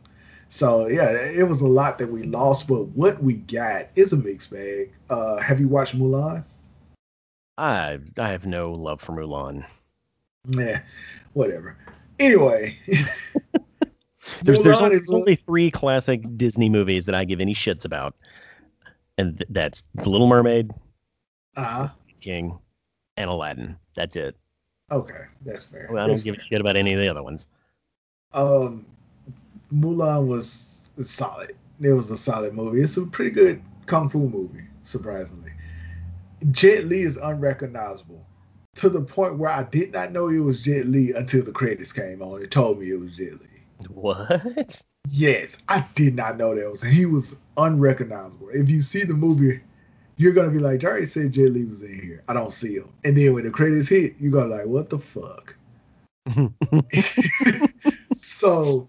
So yeah, it was a lot that we lost, but what we got is a mixed bag. Uh, have you watched Mulan? I I have no love for Mulan. Yeah, whatever. Anyway. there's there's only, only, three classic Disney movies that I give any shits about, and th- that's The Little Mermaid, uh-huh. King, and Aladdin. That's it. Okay, that's fair. Well, I don't give fair. a shit about any of the other ones. Um, Mulan was solid. It was a solid movie. It's a pretty good kung fu movie, surprisingly. Jet Li is unrecognizable to the point where I did not know it was Jet Li until the credits came on. and told me it was Jet Li. What? Yes, I did not know that was. He was unrecognizable. If you see the movie, you're gonna be like, Jerry said Jet Li was in here. I don't see him. And then when the credits hit, you're gonna like, what the fuck? so,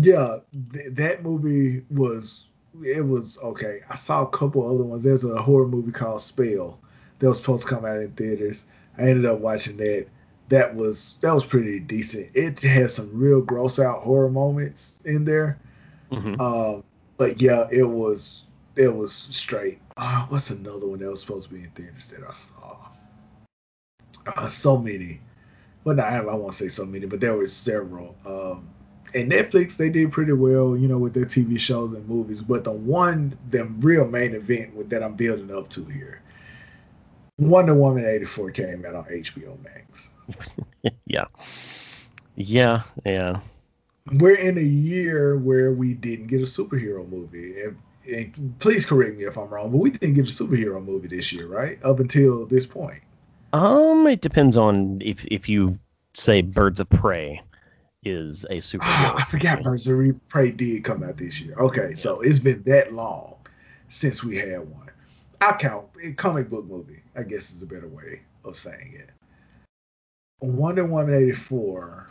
yeah, th- that movie was it was okay. I saw a couple other ones. There's a horror movie called Spell that was supposed to come out in theaters. I ended up watching that. That was that was pretty decent. It has some real gross out horror moments in there. Mhm. Um, but yeah, it was it was straight. Uh, what's another one that was supposed to be in theaters that I saw? Uh, so many. Well, not, I won't say so many, but there were several. Um, and Netflix, they did pretty well, you know, with their TV shows and movies. But the one, the real main event with, that I'm building up to here, Wonder Woman 84 came out on HBO Max. yeah. Yeah, yeah. We're in a year where we didn't get a superhero movie. And, and please correct me if I'm wrong, but we didn't get a superhero movie this year, right? Up until this point. Um, it depends on if if you say Birds of Prey is a superhero. Ah, I forgot of Prey did come out this year. Okay, so it's been that long since we had one. I count a comic book movie. I guess is a better way of saying it. Wonder Woman 84.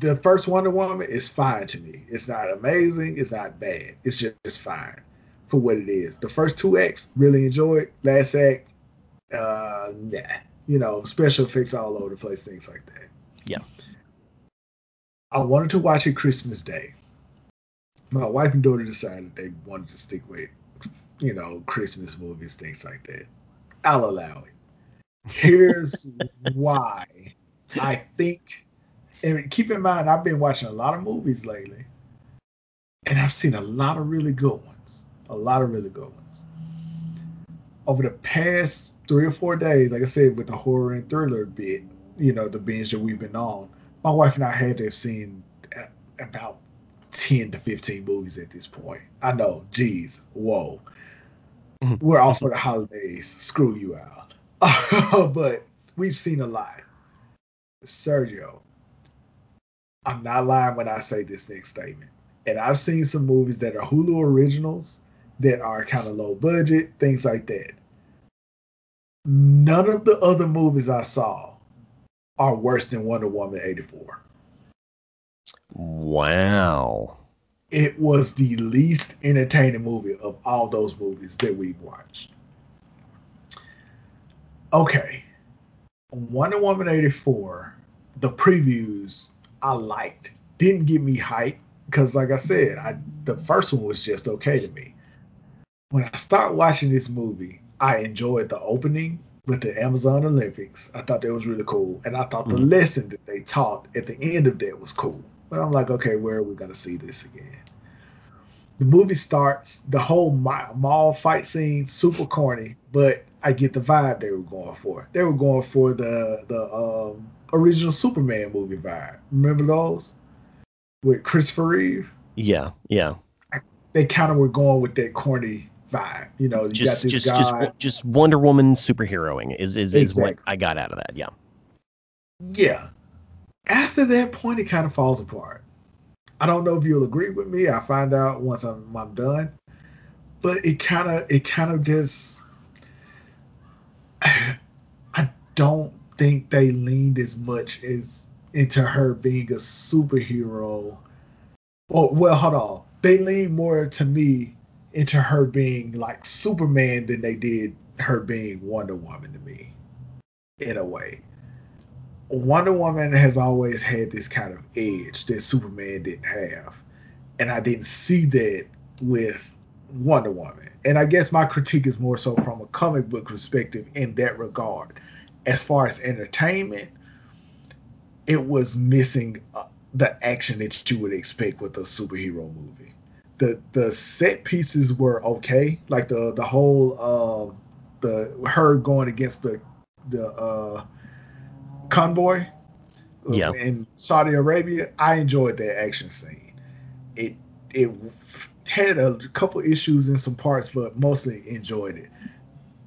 The first Wonder Woman is fine to me. It's not amazing. It's not bad. It's just it's fine for what it is. The first two acts really enjoyed. Last act, uh, nah. You know, special effects all over the place, things like that. Yeah. I wanted to watch it Christmas Day. My wife and daughter decided they wanted to stick with, you know, Christmas movies, things like that. I'll allow it. Here's why I think, and keep in mind, I've been watching a lot of movies lately, and I've seen a lot of really good ones. A lot of really good ones. Over the past three or four days, like I said, with the horror and thriller bit, you know, the binge that we've been on, my wife and I had to have seen about 10 to 15 movies at this point. I know, geez, whoa. Mhm. We're off for the holidays. Screw you out. but we've seen a lot. Sergio, I'm not lying when I say this next statement. And I've seen some movies that are Hulu originals that are kind of low budget, things like that. None of the other movies I saw are worse than Wonder Woman 84. Wow. It was the least entertaining movie of all those movies that we've watched. Okay. Wonder Woman 84, the previews I liked. Didn't give me hype because, like I said, I the first one was just okay to me. When I start watching this movie, I enjoyed the opening with the Amazon Olympics. I thought that was really cool, and I thought the Mhm. lesson that they taught at the end of that was cool. But I'm like, okay, where are we gonna see this again? The movie starts, the whole mall fight scene, super corny, but I get the vibe they were going for. They were going for the the um, original Superman movie vibe. Remember those with Christopher Reeve? Yeah, yeah. They kind of were going with that corny vibe. You know, you Just got this just guy. just just Wonder Woman superheroing is is, is what I got out of that. Yeah. Yeah. After that point, it kind of falls apart. I don't know if you'll agree with me. I find out once I'm, I'm done. But it kind of, it kind of just, I don't think they leaned as much as into her being a superhero. Well, well, hold on. They lean more to me into her being like Superman than they did her being Wonder Woman to me, in a way. Wonder Woman has always had this kind of edge that Superman didn't have. And I didn't see that with Wonder Woman. And I guess my critique is more so from a comic book perspective in that regard. As far as entertainment, it was missing uh, the action that you would expect with a superhero movie. The the set pieces were okay, like the the whole uh, the her going against the the uh, convoy uh, Yeah. in Saudi Arabia. I enjoyed that action scene. It it had a couple issues in some parts, but mostly enjoyed it.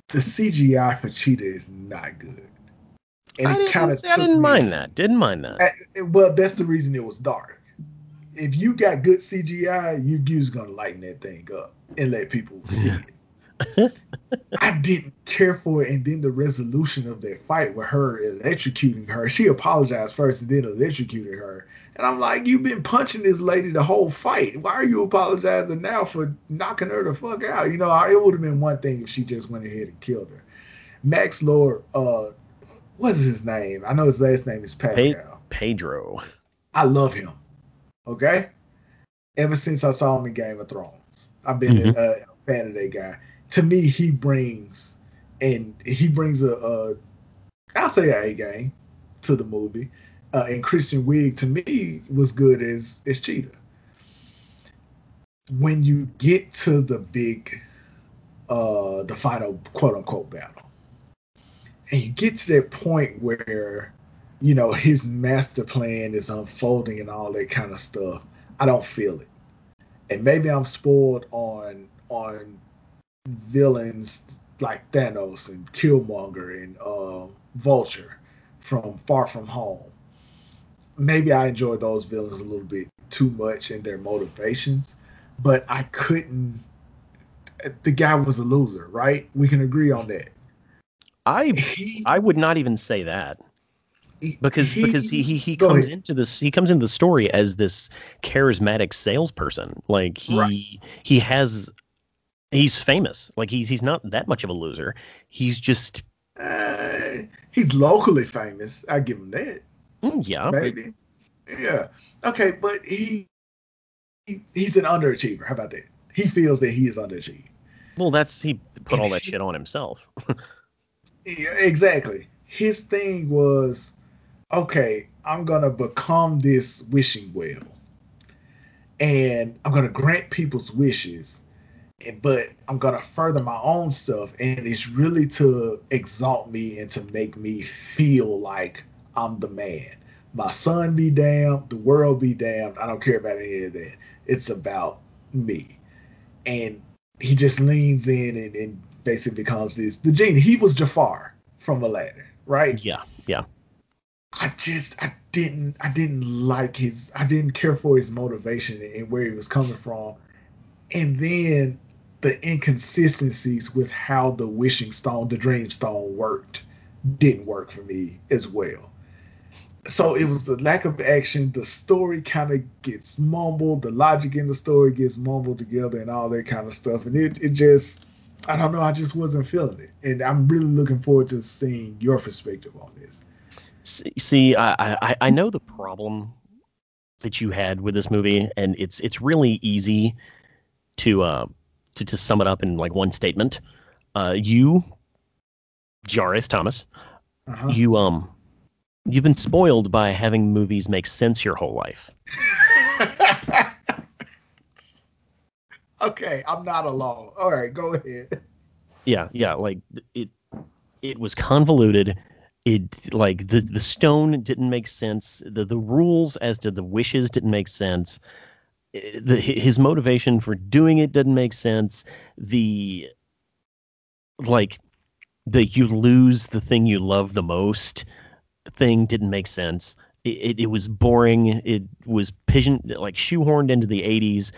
The CGI for Cheetah is not good, and I it kind of I didn't mind that. Didn't mind that. Uh, well, that's the reason it was dark. If you got good CGI, you you's gonna lighten that thing up and let people see it. I didn't care for it, and then the resolution of that fight with her electrocuting her. She apologized first and then electrocuted her. And I'm like, you've been punching this lady the whole fight. Why are you apologizing now for knocking her the fuck out? You know, it would have been one thing if she just went ahead and killed her. Max Lord, uh, what's his name? I know his last name is Pascal. Pedro. I love him. Okay? Ever since I saw him in Game of Thrones, I've been mm-hmm. a, a, fan of that guy. To me, he brings and he brings a, a I'll say a A game to the movie. Uh, and Kristen Wiig to me was good as as Cheetah. When you get to the big, uh, the final quote unquote battle, and you get to that point where you know his master plan is unfolding and all that kind of stuff i don't feel it. And maybe i'm spoiled on on villains like thanos and killmonger and uh, vulture from far from home. Maybe i enjoy those villains a little bit too much in their motivations but i couldn't the guy was a loser right? We can agree on that. I he, I would not even say that because he, because he he, he comes ahead. into this he comes into the story as this charismatic salesperson. Like he right. he has he's famous. Like he's he's not that much of a loser. He's just uh, he's locally famous. I give him that. Mm, yeah, maybe. But, yeah. Okay, but he, he he's an underachiever. How about that? He feels that he is underachieved. Well, that's he put all that shit on himself. Yeah, exactly. His thing was, okay, I'm gonna become this wishing well, and I'm gonna grant people's wishes, but I'm gonna further my own stuff, and it's really to exalt me and to make me feel like I'm the man. My son be damned, the world be damned. I don't care about any of that. It's about me, and he just leans in and, and basically becomes this the genie. He was Jafar from Aladdin, right? Yeah, yeah. I just I didn't I didn't like his I didn't care for his motivation and where he was coming from. And then the inconsistencies with how the wishing stone, the dream stone worked didn't work for me as well. So it was the lack of action, the story kind of gets mumbled, the logic in the story gets mumbled together and all that kind of stuff. And it, it just I don't know. I just wasn't feeling it, and I'm really looking forward to seeing your perspective on this. See, I, I, I know the problem that you had with this movie, and it's it's really easy to uh to, to sum it up in like one statement. Uh, you, Jarvis Thomas, uh-huh. you um you've been spoiled by having movies make sense your whole life. okay, I'm not alone. All right, go ahead. Yeah, yeah, like it it was convoluted. It like the the stone didn't make sense. The the rules as to the wishes didn't make sense. Eh, the, his motivation for doing it didn't make sense. The like the you lose the thing you love the most thing didn't make sense. It, it, it was boring. It was pigeon like shoehorned into the 80s.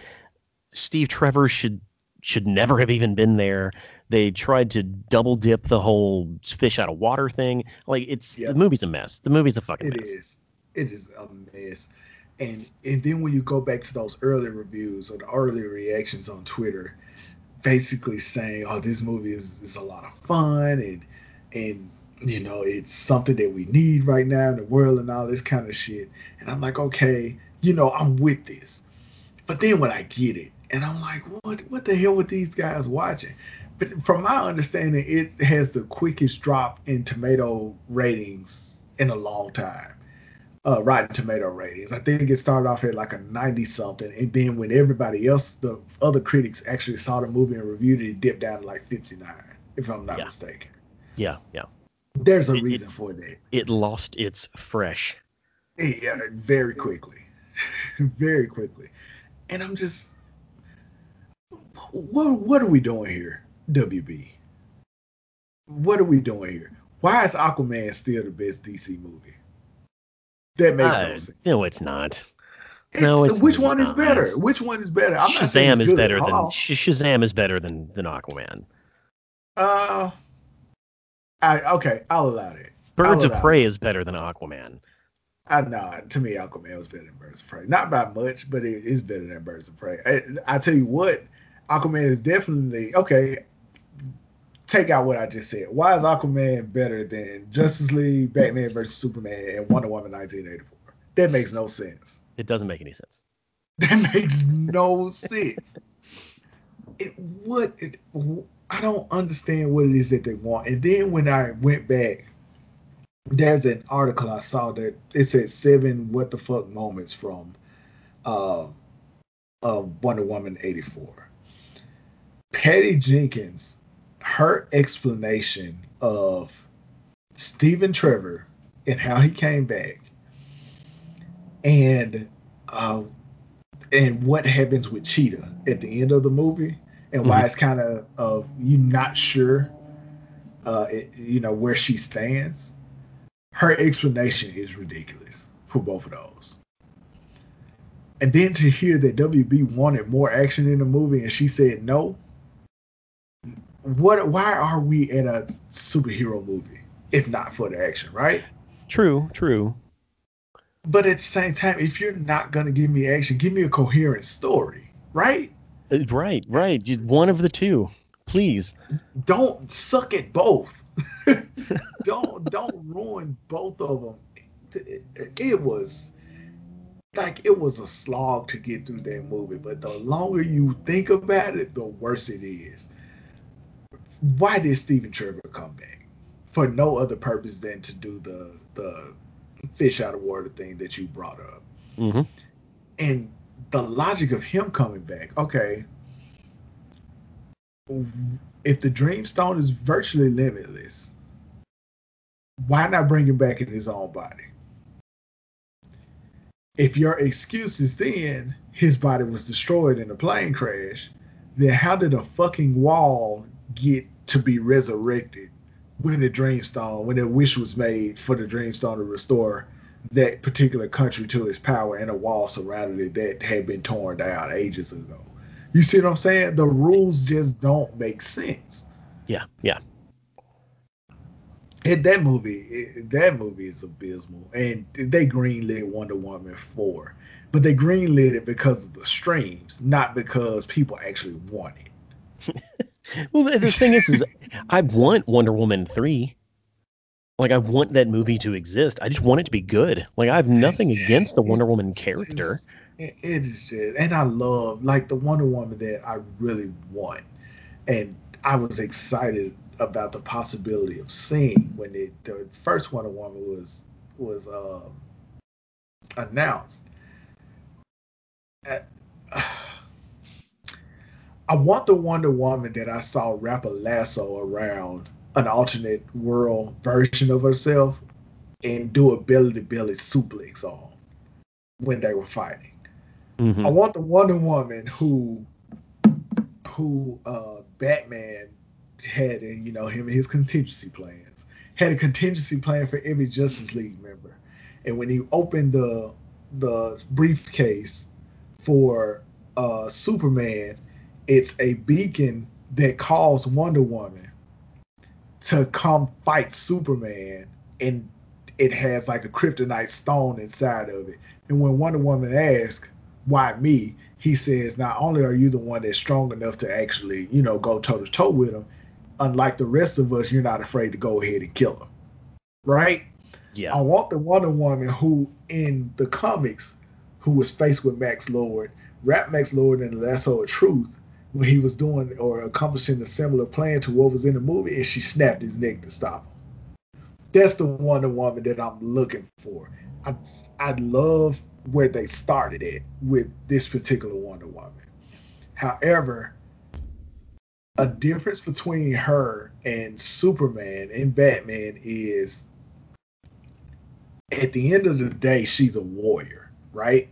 Steve Trevor should should never have even been there. They tried to double dip the whole fish out of water thing. Like it's yep. the movie's a mess. The movie's a fucking it mess. It is. It is a mess. And and then when you go back to those early reviews or the early reactions on Twitter, basically saying, "Oh, this movie is, is a lot of fun and and you know it's something that we need right now in the world and all this kind of shit." And I'm like, okay, you know, I'm with this. But then when I get it, and I'm like, what what the hell with these guys watching? But from my understanding, it has the quickest drop in tomato ratings in a long time. Uh, Rotten Tomato ratings. I think it started off at like a 90 something, and then when everybody else, the other critics actually saw the movie and reviewed it, it dipped down to like 59, if I'm not yeah. mistaken. Yeah, yeah. There's a it, reason it, for that. It lost its fresh. Yeah, very quickly, very quickly, and I'm just what what are we doing here, WB? What are we doing here? Why is Aquaman still the best DC movie? That makes uh, no sense. No, it's not. No, it's which one is better? Which one is better? I'm Shazam it's is better than Shazam is better than than Aquaman. Uh, I, okay, I'll allow it. Birds of Prey is better than Aquaman. I know. To me, Aquaman was better than Birds of Prey. Not by much, but it is better than Birds of Prey. I, I tell you what, Aquaman is definitely okay. Take out what I just said. Why is Aquaman better than Justice League, Batman versus Superman, and Wonder Woman 1984? That makes no sense. It doesn't make any sense. That makes no sense. It what it, I don't understand what it is that they want. And then when I went back, there's an article I saw that it said seven what the fuck moments from uh, uh Wonder Woman 84. Patty Jenkins, her explanation of Stephen Trevor and how he came back, and uh, and what happens with Cheetah at the end of the movie, and why Mhm. it's kind of of you not sure, uh, it, you know where she stands. Her explanation is ridiculous for both of those. And then to hear that WB wanted more action in the movie and she said no. What? Why are we in a superhero movie if not for the action, right? True, true. But at the same time, if you're not gonna give me action, give me a coherent story, right? Uh, Right, right. Just one of the two, please. Don't suck at both. don't don't ruin both of them. It, it was like it was a slog to get through that movie, but the longer you think about it, the worse it is. Why did Steven Trevor come back? For no other purpose than to do the the fish out of water thing that you brought up. hmm and the logic of him coming back, okay, if the Dreamstone is virtually limitless, why not bring him back in his own body? If your excuse is then his body was destroyed in a plane crash, then how did a fucking wall get to be resurrected when the Dreamstone, when a wish was made for the Dreamstone to restore that particular country to its power and a wall surrounded it that had been torn down ages ago. You see what I'm saying? The rules just don't make sense. Yeah, yeah. And that movie, it, that movie is abysmal. And they greenlit Wonder Woman 4, but they greenlit it because of the streams, not because people actually want it. Well, the, the thing is, is I want Wonder Woman three. Like I want that movie to exist. I just want it to be good. Like I have nothing against the Wonder Woman character. It is just, and I love like the Wonder Woman that I really want, and I was excited about the possibility of seeing when it, the first Wonder Woman was was um, announced. I want the Wonder Woman that I saw wrap a lasso around an alternate world version of herself and do a belly to belly suplex on when they were fighting. Mhm. I want the Wonder Woman who who uh Batman had in, you know, him and his contingency plans. Had a contingency plan for every Justice League member. And when he opened the the briefcase for uh Superman, it's a beacon that calls Wonder Woman to come fight Superman and it has like a kryptonite stone inside of it. And when Wonder Woman asks, why me? He says, not only are you the one that's strong enough to actually, you know, go toe to toe with him, unlike the rest of us, you're not afraid to go ahead and kill him. Right? Yeah. I want the Wonder Woman who, in the comics, who was faced with Max Lord, wrapped Max Lord in the lasso of truth when he was doing or accomplishing a similar plan to what was in the movie, and she snapped his neck to stop him. That's the Wonder Woman that I'm looking for. I I love where they started it with this particular Wonder Woman. However, a difference between her and Superman and Batman is at the end of the day, she's a warrior, right?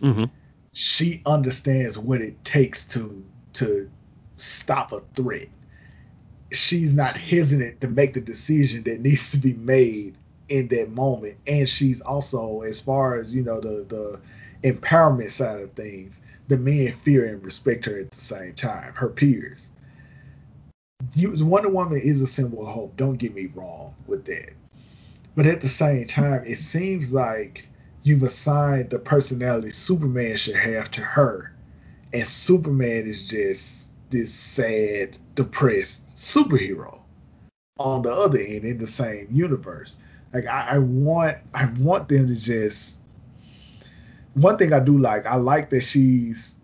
hmm She understands what it takes to to stop a threat. She's not hesitant to make the decision that needs to be made in that moment. And she's also, as far as you know, the the empowerment side of things, the men fear and respect her at the same time, her peers. You, Wonder Woman is a symbol of hope. Don't get me wrong with that. But at the same time, it seems like you've assigned the personality Superman should have to her, and Superman is just this sad, depressed superhero on the other end in the same universe. Like I, I want, I want them to just. One thing I do like, I like that she's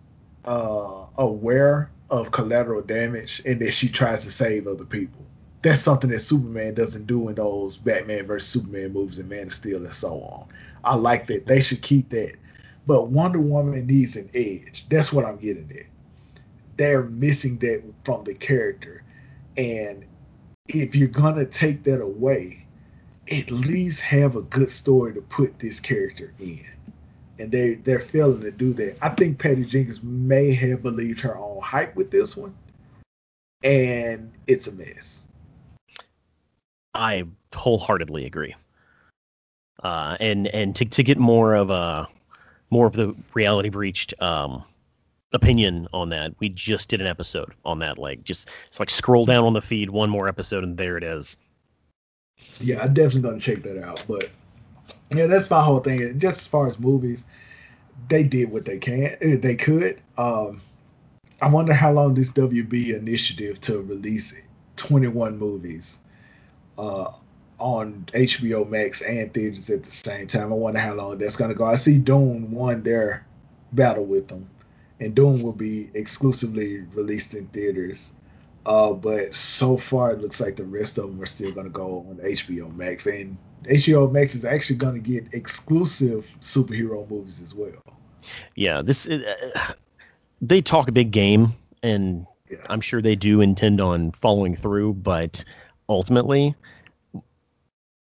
uh, aware of collateral damage and that she tries to save other people. That's something that Superman doesn't do in those Batman versus Superman movies and Man of Steel and so on. I like that. They should keep that. But Wonder Woman needs an edge. That's what I'm getting at. They're missing that from the character. And if you're gonna take that away, at least have a good story to put this character in. And they they're failing to do that. I think Patty Jenkins may have believed her own hype with this one, and it's a mess. I wholeheartedly agree. Uh, and and to to get more of a more of the reality breached um, opinion on that, we just did an episode on that. Like just it's like scroll down on the feed, one more episode, and there it is. Yeah, I'm definitely gonna check that out. But yeah, that's my whole thing. Just as far as movies, they did what they can, eh, they could. Um, I wonder how long this WB initiative to release 21 movies uh, on HBO Max and theaters at the same time. I wonder how long that's gonna go. I see Dune won their battle with them, and Dune will be exclusively released in theaters. Uh, but so far, it looks like the rest of them are still gonna go on HBO Max, and HBO Max is actually gonna get exclusive superhero movies as well. Yeah, this uh, they talk a big game, and Yeah. I'm sure they do intend on following through, but ultimately,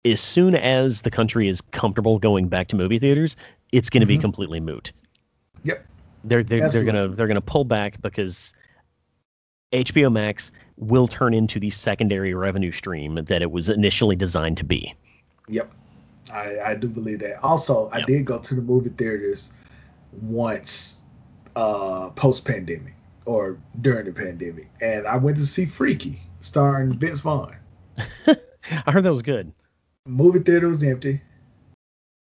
as soon as the country is comfortable going back to movie theaters, it's going to be Mhm. completely moot. Yep. They're they're, they're gonna they're gonna pull back because HBO Max will turn into the secondary revenue stream that it was initially designed to be. Yep. I, I do believe that. Also, I Yep. did go to the movie theaters once uh, post pandemic or during the pandemic, and I went to see Freaky starring Vince Vaughn. I heard that was good. Movie theater was empty.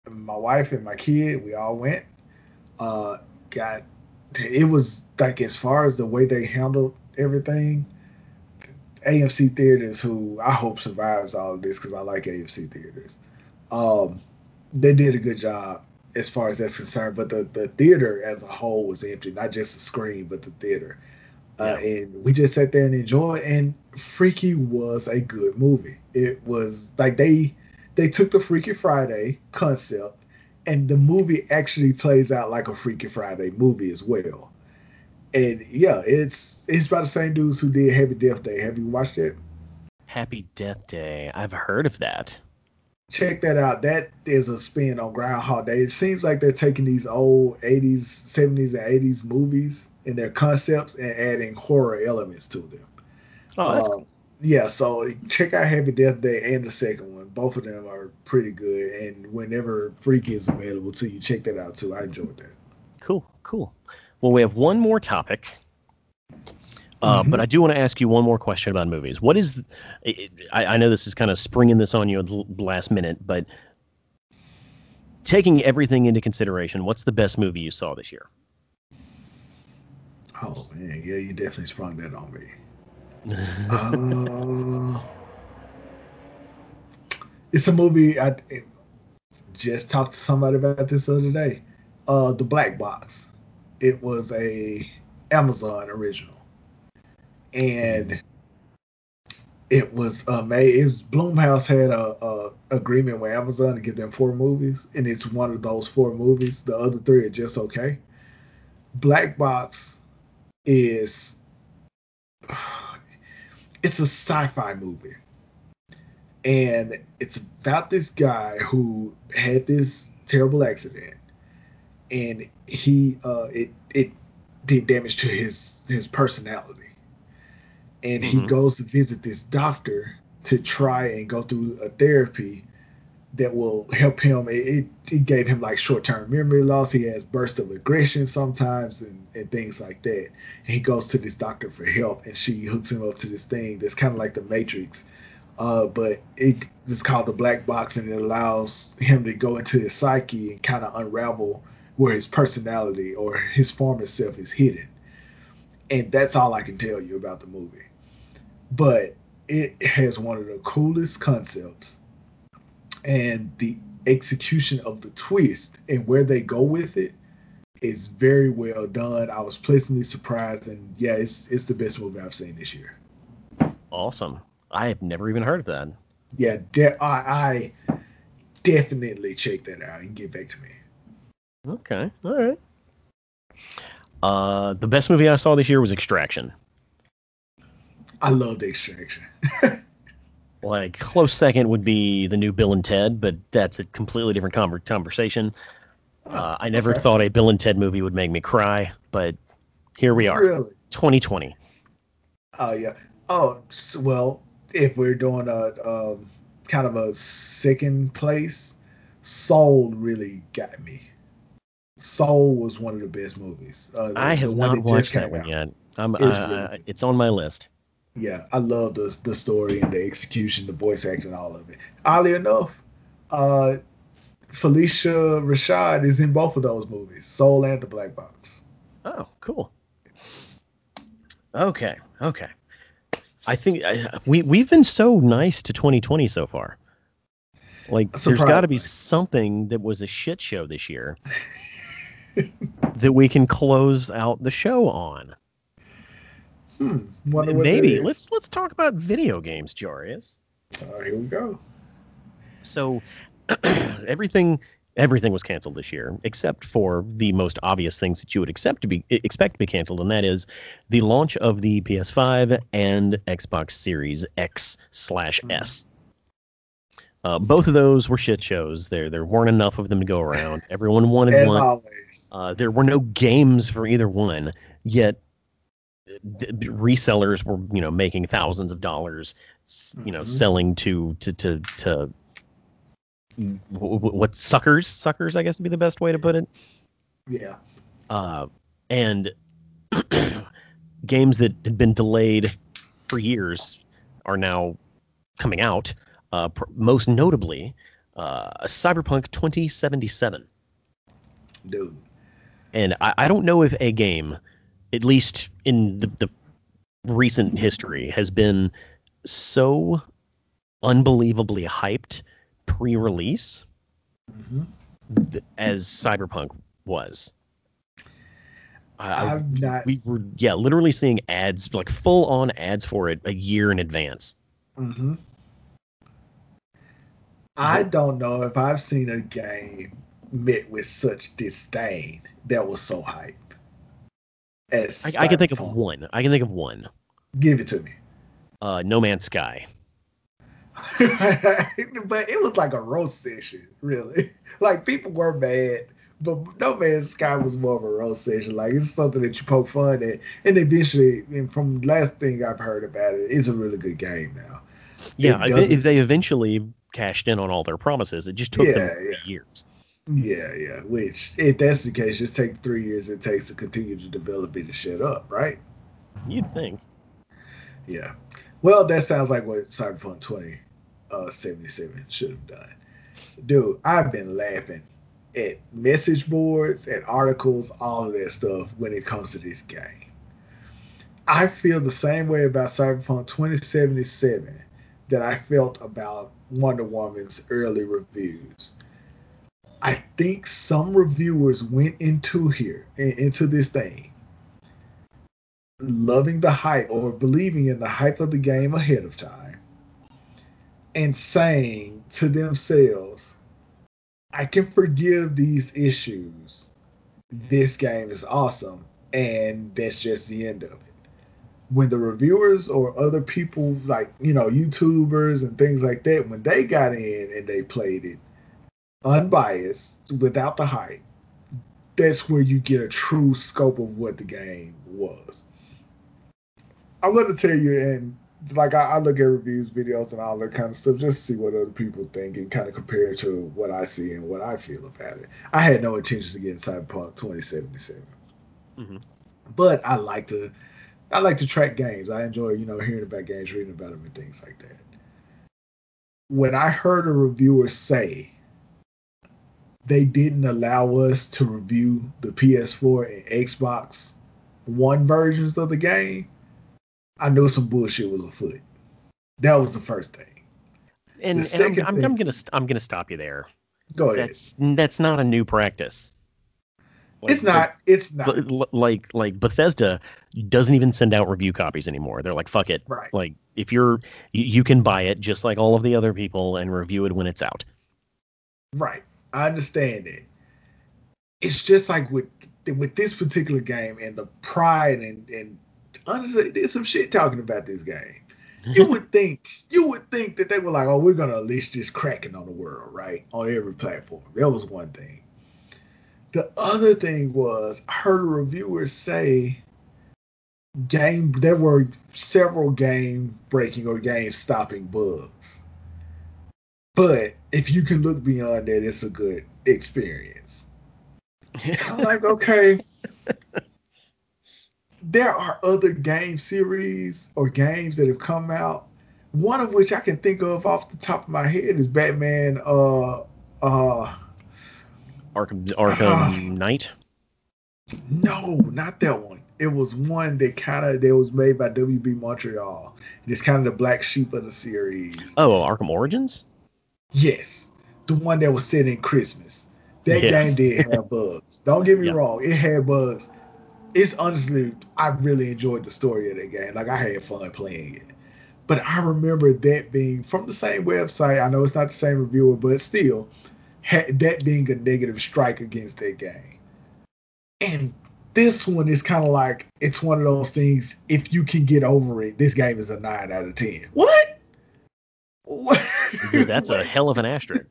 My wife and my kid, we all went. Uh, got it was like as far as the way they handled everything. AMC theaters, who I hope survives all of this because I like AMC theaters. Um, they did a good job as far as that's concerned. But the, the theater as a whole was empty, not just the screen, but the theater. Uh, and we just sat there and enjoyed. And Freaky was a good movie. It was like they they took the Freaky Friday concept, and the movie actually plays out like a Freaky Friday movie as well. And yeah, it's it's by the same dudes who did Happy Death Day. Have you watched it? Happy Death Day. I've heard of that. check that out. That is a spin on Groundhog Day. It seems like they're taking these old 80s, 70s, and 80s movies and their concepts and adding horror elements to them. Oh, that's Um, Yeah, so check out Happy Death Day and the second one. Both of them are pretty good. And whenever Freaky is available to you, check that out too. I enjoyed that. Cool, cool. Well, we have one more topic, uh, Mhm. but I do want to ask you one more question about movies. What is? th- I, I know this is kind of springing this on you at the last minute, but taking everything into consideration, what's the best movie you saw this year? Oh man, yeah, you definitely sprung that on me. Uh, it's a movie. I it- just talked to somebody about this the other day. Uh, The Black Box. It was a Amazon original, and it was uh, made. It was Blumhouse had a, a agreement with Amazon to give them four movies, and it's one of those four movies. The other three are just okay. Black Box is it's a sci-fi movie. And it's about this guy who had this terrible accident. And he uh it it did damage to his his personality. And he Mhm. goes to visit this doctor to try and go through a therapy that will help him. It, it, it gave him like short term memory loss. He has bursts of aggression sometimes and, and things like that. And he goes to this doctor for help, and she hooks him up to this thing that's kind of like the Matrix. Uh, but it, it's called the black box, and it allows him to go into his psyche and kind of unravel where his personality or his former self is hidden. And that's all I can tell you about the movie. But it has one of the coolest concepts and the execution of the twist and where they go with it is very well done. I was pleasantly surprised, and yeah, it's it's the best movie I've seen this year. Awesome. I have never even heard of that. Yeah, de- I, I definitely check that out and get back to me. Okay. All right. Uh, the best movie I saw this year was Extraction. I love the Extraction. like close second would be the new Bill and Ted, but that's a completely different conversation. Uh, I never okay. thought a Bill and Ted movie would make me cry, but here we are. Really? 2020. Oh yeah. Oh well, if we're doing a um, kind of a second place, Soul really got me. Soul was one of the best movies. Uh, I have not watched that one out. yet. I'm, it's, uh, really it's on my list. Yeah, I love the the story and the execution, the voice acting, all of it. Oddly enough, uh, Phylicia Rashad is in both of those movies, Soul and The Black Box. Oh, cool. Okay, okay. I think I, we we've been so nice to 2020 so far. Like, there's got to be something that was a shit show this year that we can close out the show on. Hmm. Maybe let's let's talk about video games, Jarius. Uh, here we go. So everything everything was canceled this year except for the most obvious things that you would accept to be expect to be canceled, and that is the launch of the PS5 and Xbox Series X slash S. Uh, both of those were shit shows. There there weren't enough of them to go around. Everyone wanted As one. Always. Uh, there were no games for either one. Yet resellers were you know making thousands of dollars you know mm-hmm. selling to to to to what suckers? Suckers i guess would be the best way to put it. Yeah. Uh and games that had been delayed for years are now coming out. Uh pr- most notably uh cyberpunk 2077 dude. And I, I don't know if a game at least in the, the recent history, has been so unbelievably hyped pre-release mm-hmm. th- as Cyberpunk was. Not... We were yeah, literally seeing ads like full on ads for it a year in advance. Mm-hmm. I don't know if I've seen a game met with such disdain that was so hyped. I, I can think of one. I can think of one. Give it to me. Uh, No Man's Sky. but it was like a roast session, really. Like people were mad, but No Man's Sky was more of a roast session. Like it's something that you poke fun at, and eventually, and from last thing I've heard about it, it's a really good game now. Yeah, if they eventually cashed in on all their promises, it just took yeah, them yeah. years. Yeah, yeah. Which, if that's the case, just take the three years it takes to continue to develop it and shut up, right? You'd think. Yeah. Well, that sounds like what Cyberpunk 2077 uh, should have done. Dude, I've been laughing at message boards and articles, all of that stuff when it comes to this game. I feel the same way about Cyberpunk 2077 that I felt about Wonder Woman's early reviews. I think some reviewers went into here into this thing loving the hype or believing in the hype of the game ahead of time and saying to themselves, I can forgive these issues. This game is awesome. And that's just the end of it. When the reviewers or other people, like, you know, YouTubers and things like that, when they got in and they played it, unbiased, without the hype, that's where you get a true scope of what the game was. I'm going to tell you, and like I, I, look at reviews, videos, and all that kind of stuff just to see what other people think and kind of compare it to what I see and what I feel about it. I had no intention of getting Cyberpunk 2077, mm-hmm. but I like to I like to track games. I enjoy you know hearing about games, reading about them, and things like that. When I heard a reviewer say they didn't allow us to review the PS4 and Xbox One versions of the game, I knew some bullshit was afoot. That was the first thing. And, and I'm, I'm, I'm, gonna I'm gonna stop you there. Go ahead. That's that's not a new practice. Like, it's not. Like, it's not. Like like Bethesda doesn't even send out review copies anymore. They're like, fuck it. Right. Like if you're you, you can buy it just like all of the other people and review it when it's out. Right. I understand it. It's just like with with this particular game and the pride and and honestly, there's some shit talking about this game. You would think you would think that they were like, oh, we're gonna unleash this kraken on the world, right? On every platform. That was one thing. The other thing was I heard a reviewer say game there were several game breaking or game stopping bugs. But if you can look beyond that, it's a good experience. I'm like, okay, there are other game series or games that have come out. One of which I can think of off the top of my head is Batman. Uh, uh, Arkham Arkham uh, Knight. No, not that one. It was one that kind of that was made by WB Montreal. It's kind of the black sheep of the series. Oh, Arkham Origins. Yes, the one that was set in Christmas. That yeah. game did have bugs. Don't get me yeah. wrong, it had bugs it's honestly I really enjoyed the story of that game. Like I had fun playing it. But I remember that being from the same website. I know it's not the same reviewer, but still, that being a negative strike against that game. And this one is kind of like it's one of those things. If you can get over it, this game is a nine out of ten. What? Dude, that's a hell of an asterisk.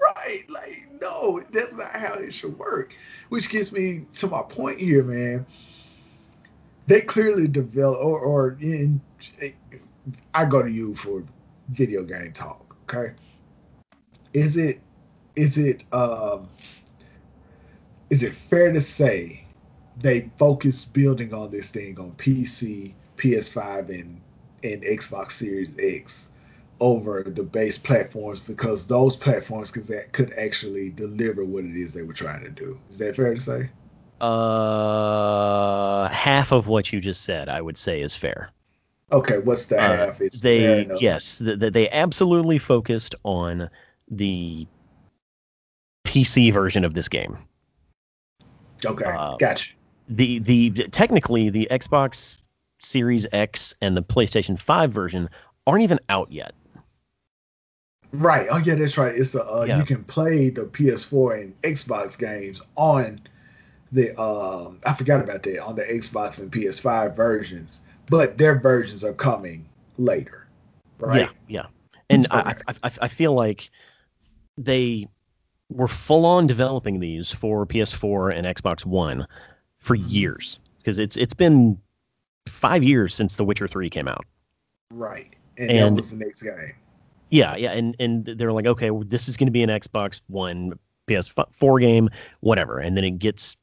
right? Like, no, that's not how it should work. Which gets me to my point here, man. They clearly develop, or, or in, I go to you for video game talk, okay? Is it, is it, um, is it fair to say they focus building on this thing on PC, PS5, and and Xbox Series X over the base platforms because those platforms could, could actually deliver what it is they were trying to do. Is that fair to say? Uh, half of what you just said, I would say, is fair. Okay, what's the uh, half? It's they yes, the, the, they absolutely focused on the PC version of this game. Okay, uh, gotcha. The the technically the Xbox Series X and the PlayStation 5 version aren't even out yet. Right. Oh yeah, that's right. It's a uh, yeah. you can play the PS4 and Xbox games on the um I forgot about that on the Xbox and PS5 versions, but their versions are coming later. Right. Yeah. Yeah. And okay. I, I I feel like they were full on developing these for PS4 and Xbox One for mm-hmm. years because it's it's been five years since The Witcher 3 came out. Right. And, and that was the next game. Yeah, yeah, and and they're like, okay, well, this is going to be an Xbox One, PS4 game, whatever, and then it gets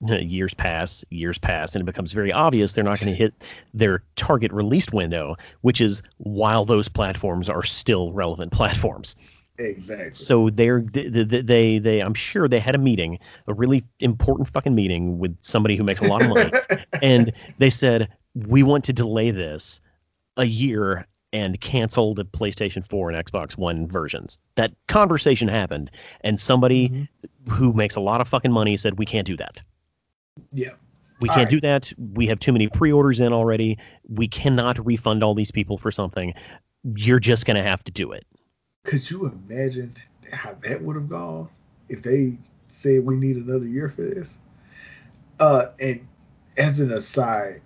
years pass, years pass, and it becomes very obvious they're not going to hit their target release window, which is while those platforms are still relevant platforms. Exactly. So they're they, they they I'm sure they had a meeting, a really important fucking meeting with somebody who makes a lot of money, and they said we want to delay this a year and cancel the PlayStation 4 and Xbox One versions. That conversation happened, and somebody mm-hmm. who makes a lot of fucking money said, We can't do that. Yeah. We all can't right. do that. We have too many pre orders in already. We cannot refund all these people for something. You're just going to have to do it. Could you imagine how that would have gone if they said we need another year for this? Uh, and as an aside,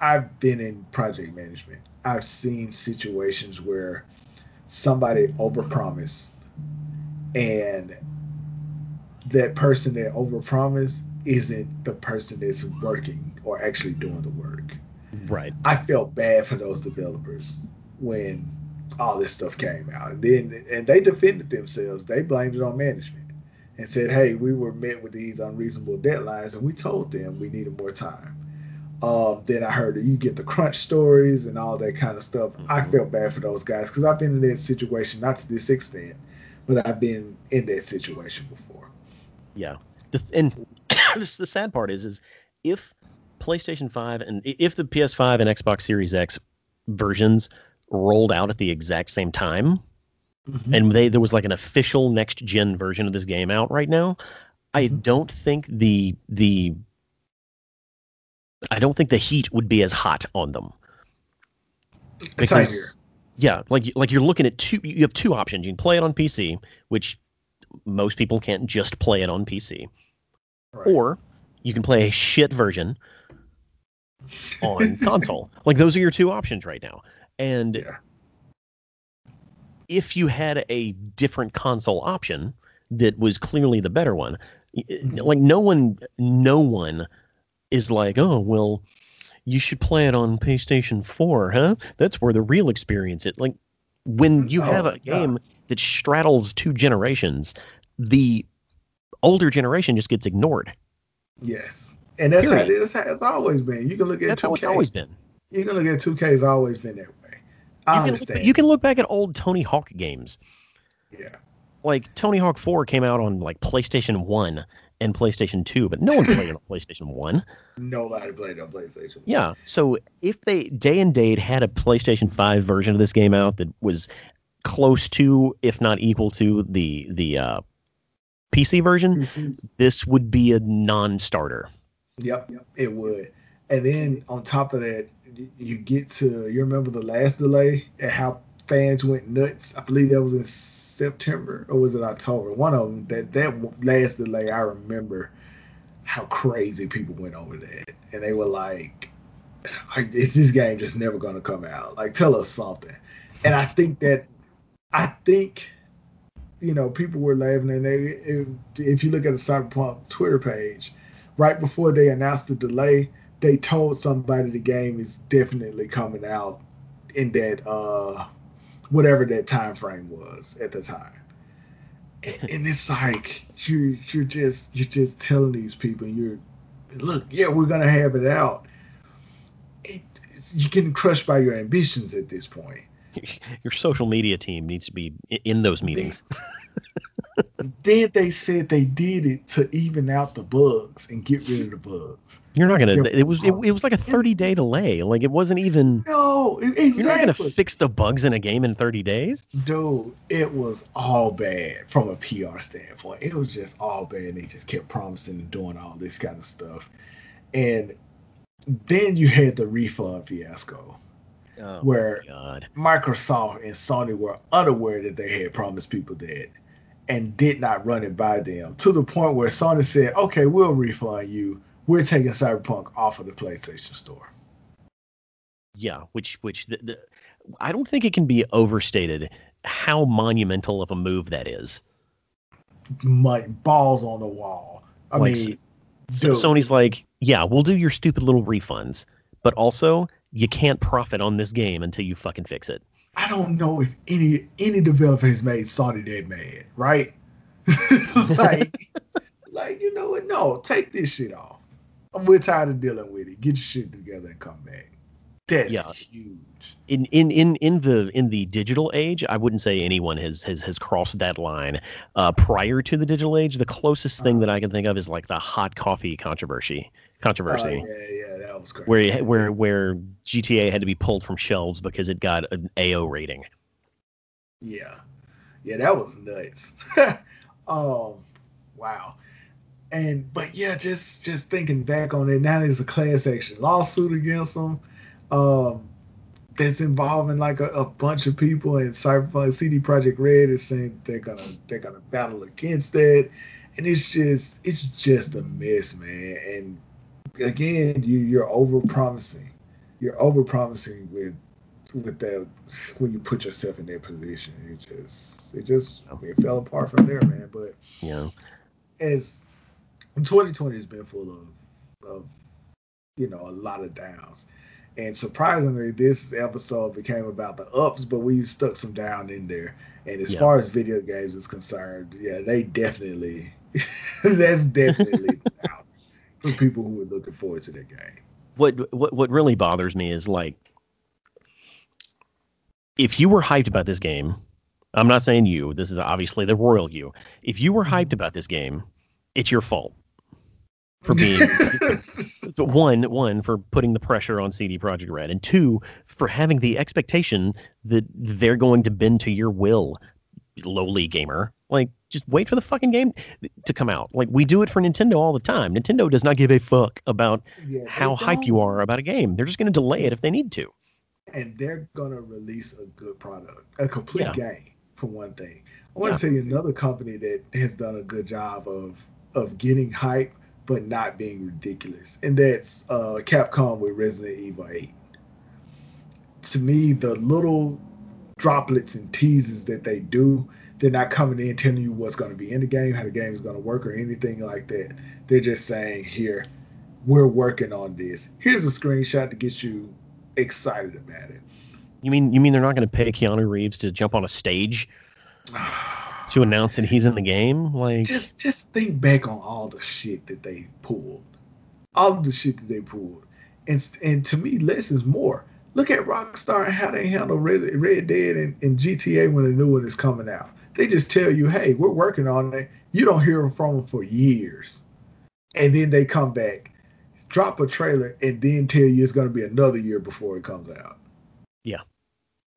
I've been in project management I've seen situations where somebody overpromised and that person that overpromised isn't the person that's working or actually doing the work. Right. I felt bad for those developers when all this stuff came out. And then and they defended themselves. They blamed it on management and said, "Hey, we were met with these unreasonable deadlines, and we told them we needed more time." Um, then I heard that you get the crunch stories and all that kind of stuff. Mm-hmm. I felt bad for those guys because I've been in that situation, not to this extent, but I've been in that situation before. Yeah, and the sad part is, is if PlayStation 5 and if the PS5 and Xbox Series X versions rolled out at the exact same time, mm-hmm. and they there was like an official next gen version of this game out right now, I mm-hmm. don't think the the I don't think the heat would be as hot on them. Because, yeah, like like you're looking at two. You have two options. You can play it on PC, which most people can't just play it on PC, right. or you can play a shit version on console. Like those are your two options right now. And yeah. if you had a different console option that was clearly the better one, mm-hmm. like no one no one is like, "Oh, well, you should play it on PlayStation 4, huh? That's where the real experience is." Like when you oh, have a game that straddles two generations, the older generation just gets ignored. Yes. And that's Period. how it is. It's always been. You can look at that's 2K. how it's always been. You can look at 2K. It's always been that way. I you understand. Look, you can look back at old Tony Hawk games. Yeah. Like Tony Hawk 4 came out on like PlayStation 1 and PlayStation 2, but no one played it on PlayStation 1. Nobody played on PlayStation 1. Yeah. So if they day and date had a PlayStation 5 version of this game out that was close to, if not equal to, the the uh, PC version, PCs. this would be a non-starter. Yep, it would. And then on top of that, you get to you remember the last delay and how fans went nuts. I believe that was in September or was it October? One of them. That that last delay, I remember how crazy people went over that, and they were like, "Is this game just never gonna come out? Like, tell us something." And I think that I think you know people were laughing, and they if, if you look at the Cyberpunk Twitter page, right before they announced the delay, they told somebody the game is definitely coming out in that uh whatever that time frame was at the time. And, and it's like you you're just you're just telling these people you're look yeah we're gonna have it out. It, you're getting crushed by your ambitions at this point. Your social media team needs to be in those meetings. Then they said they did it to even out the bugs and get rid of the bugs. You're not gonna. it was it, it, was like a 30 day delay. Like it wasn't even. No, exactly. You're not gonna fix the bugs in a game in 30 days. Dude, it was all bad from a PR standpoint. It was just all bad. They just kept promising and doing all this kind of stuff, and then you had the refund fiasco. Oh, where Microsoft and Sony were unaware that they had promised people that and did not run it by them to the point where Sony said, okay, we'll refund you. We're taking Cyberpunk off of the PlayStation Store. Yeah, which which the, the, I don't think it can be overstated how monumental of a move that is. My balls on the wall. I like, mean, so Sony's like, yeah, we'll do your stupid little refunds, but also you can't profit on this game until you fucking fix it. I don't know if any any developer has made Saudi that mad, right? like, like you know what? No, take this shit off. We're tired of dealing with it. Get your shit together and come back. That's yeah. huge. In, in in in the in the digital age, I wouldn't say anyone has has has crossed that line. Uh, prior to the digital age, the closest thing uh, that I can think of is like the hot coffee controversy. Controversy. Uh, yeah, yeah, that was crazy. Where where where GTA had to be pulled from shelves because it got an AO rating. Yeah, yeah, that was nuts. um, wow. And but yeah, just just thinking back on it, now there's a class action lawsuit against them um, that's involving like a, a, bunch of people and Cyberpunk CD Projekt Red is saying they're gonna they're gonna battle against that, and it's just it's just a mess, man. And again, you you're over promising, you're over promising with with that when you put yourself in that position. It just it just it fell apart from there, man. But yeah, as 2020 has been full of of you know a lot of downs And surprisingly, this episode became about the ups, but we stuck some down in there. And as Yeah. far as video games is concerned, yeah, they definitely that's definitely for people who are looking forward to that game. what what what really bothers me is like if you were hyped about this game, I'm not saying you, this is obviously the royal you. If you were hyped about this game, it's your fault for being one one for putting the pressure on CD Projekt Red and two for having the expectation that they're going to bend to your will, lowly gamer. Like just wait for the fucking game to come out. Like we do it for Nintendo all the time. Nintendo does not give a fuck about Yeah, how hype you are about a game. They're just going to delay it if they need to. and they're gonna release a good product, a complete Yeah. game for one thing. I want Yeah. to tell you another company that has done a good job of of getting hype but not being ridiculous, and that's uh, Capcom with Resident Evil 8. To me, the little droplets and teases that they do, they're not coming in telling you what's going to be in the game, how the game is going to work, or anything like that. They're just saying, "Here, we're working on this. Here's a screenshot to get you excited about it." You mean you mean they're not going to pay Keanu Reeves to jump on a stage to announce that he's in the game? Like just just think back on all the shit that they pulled, all of the shit that they pulled, and and to me, less is more. Look at Rockstar and how they handle Red, Red Dead and, and GTA when the new one is coming out. They just tell you, "Hey, we're working on it." You don't hear from them for years, and then they come back, drop a trailer, and then tell you it's going to be another year before it comes out. Yeah.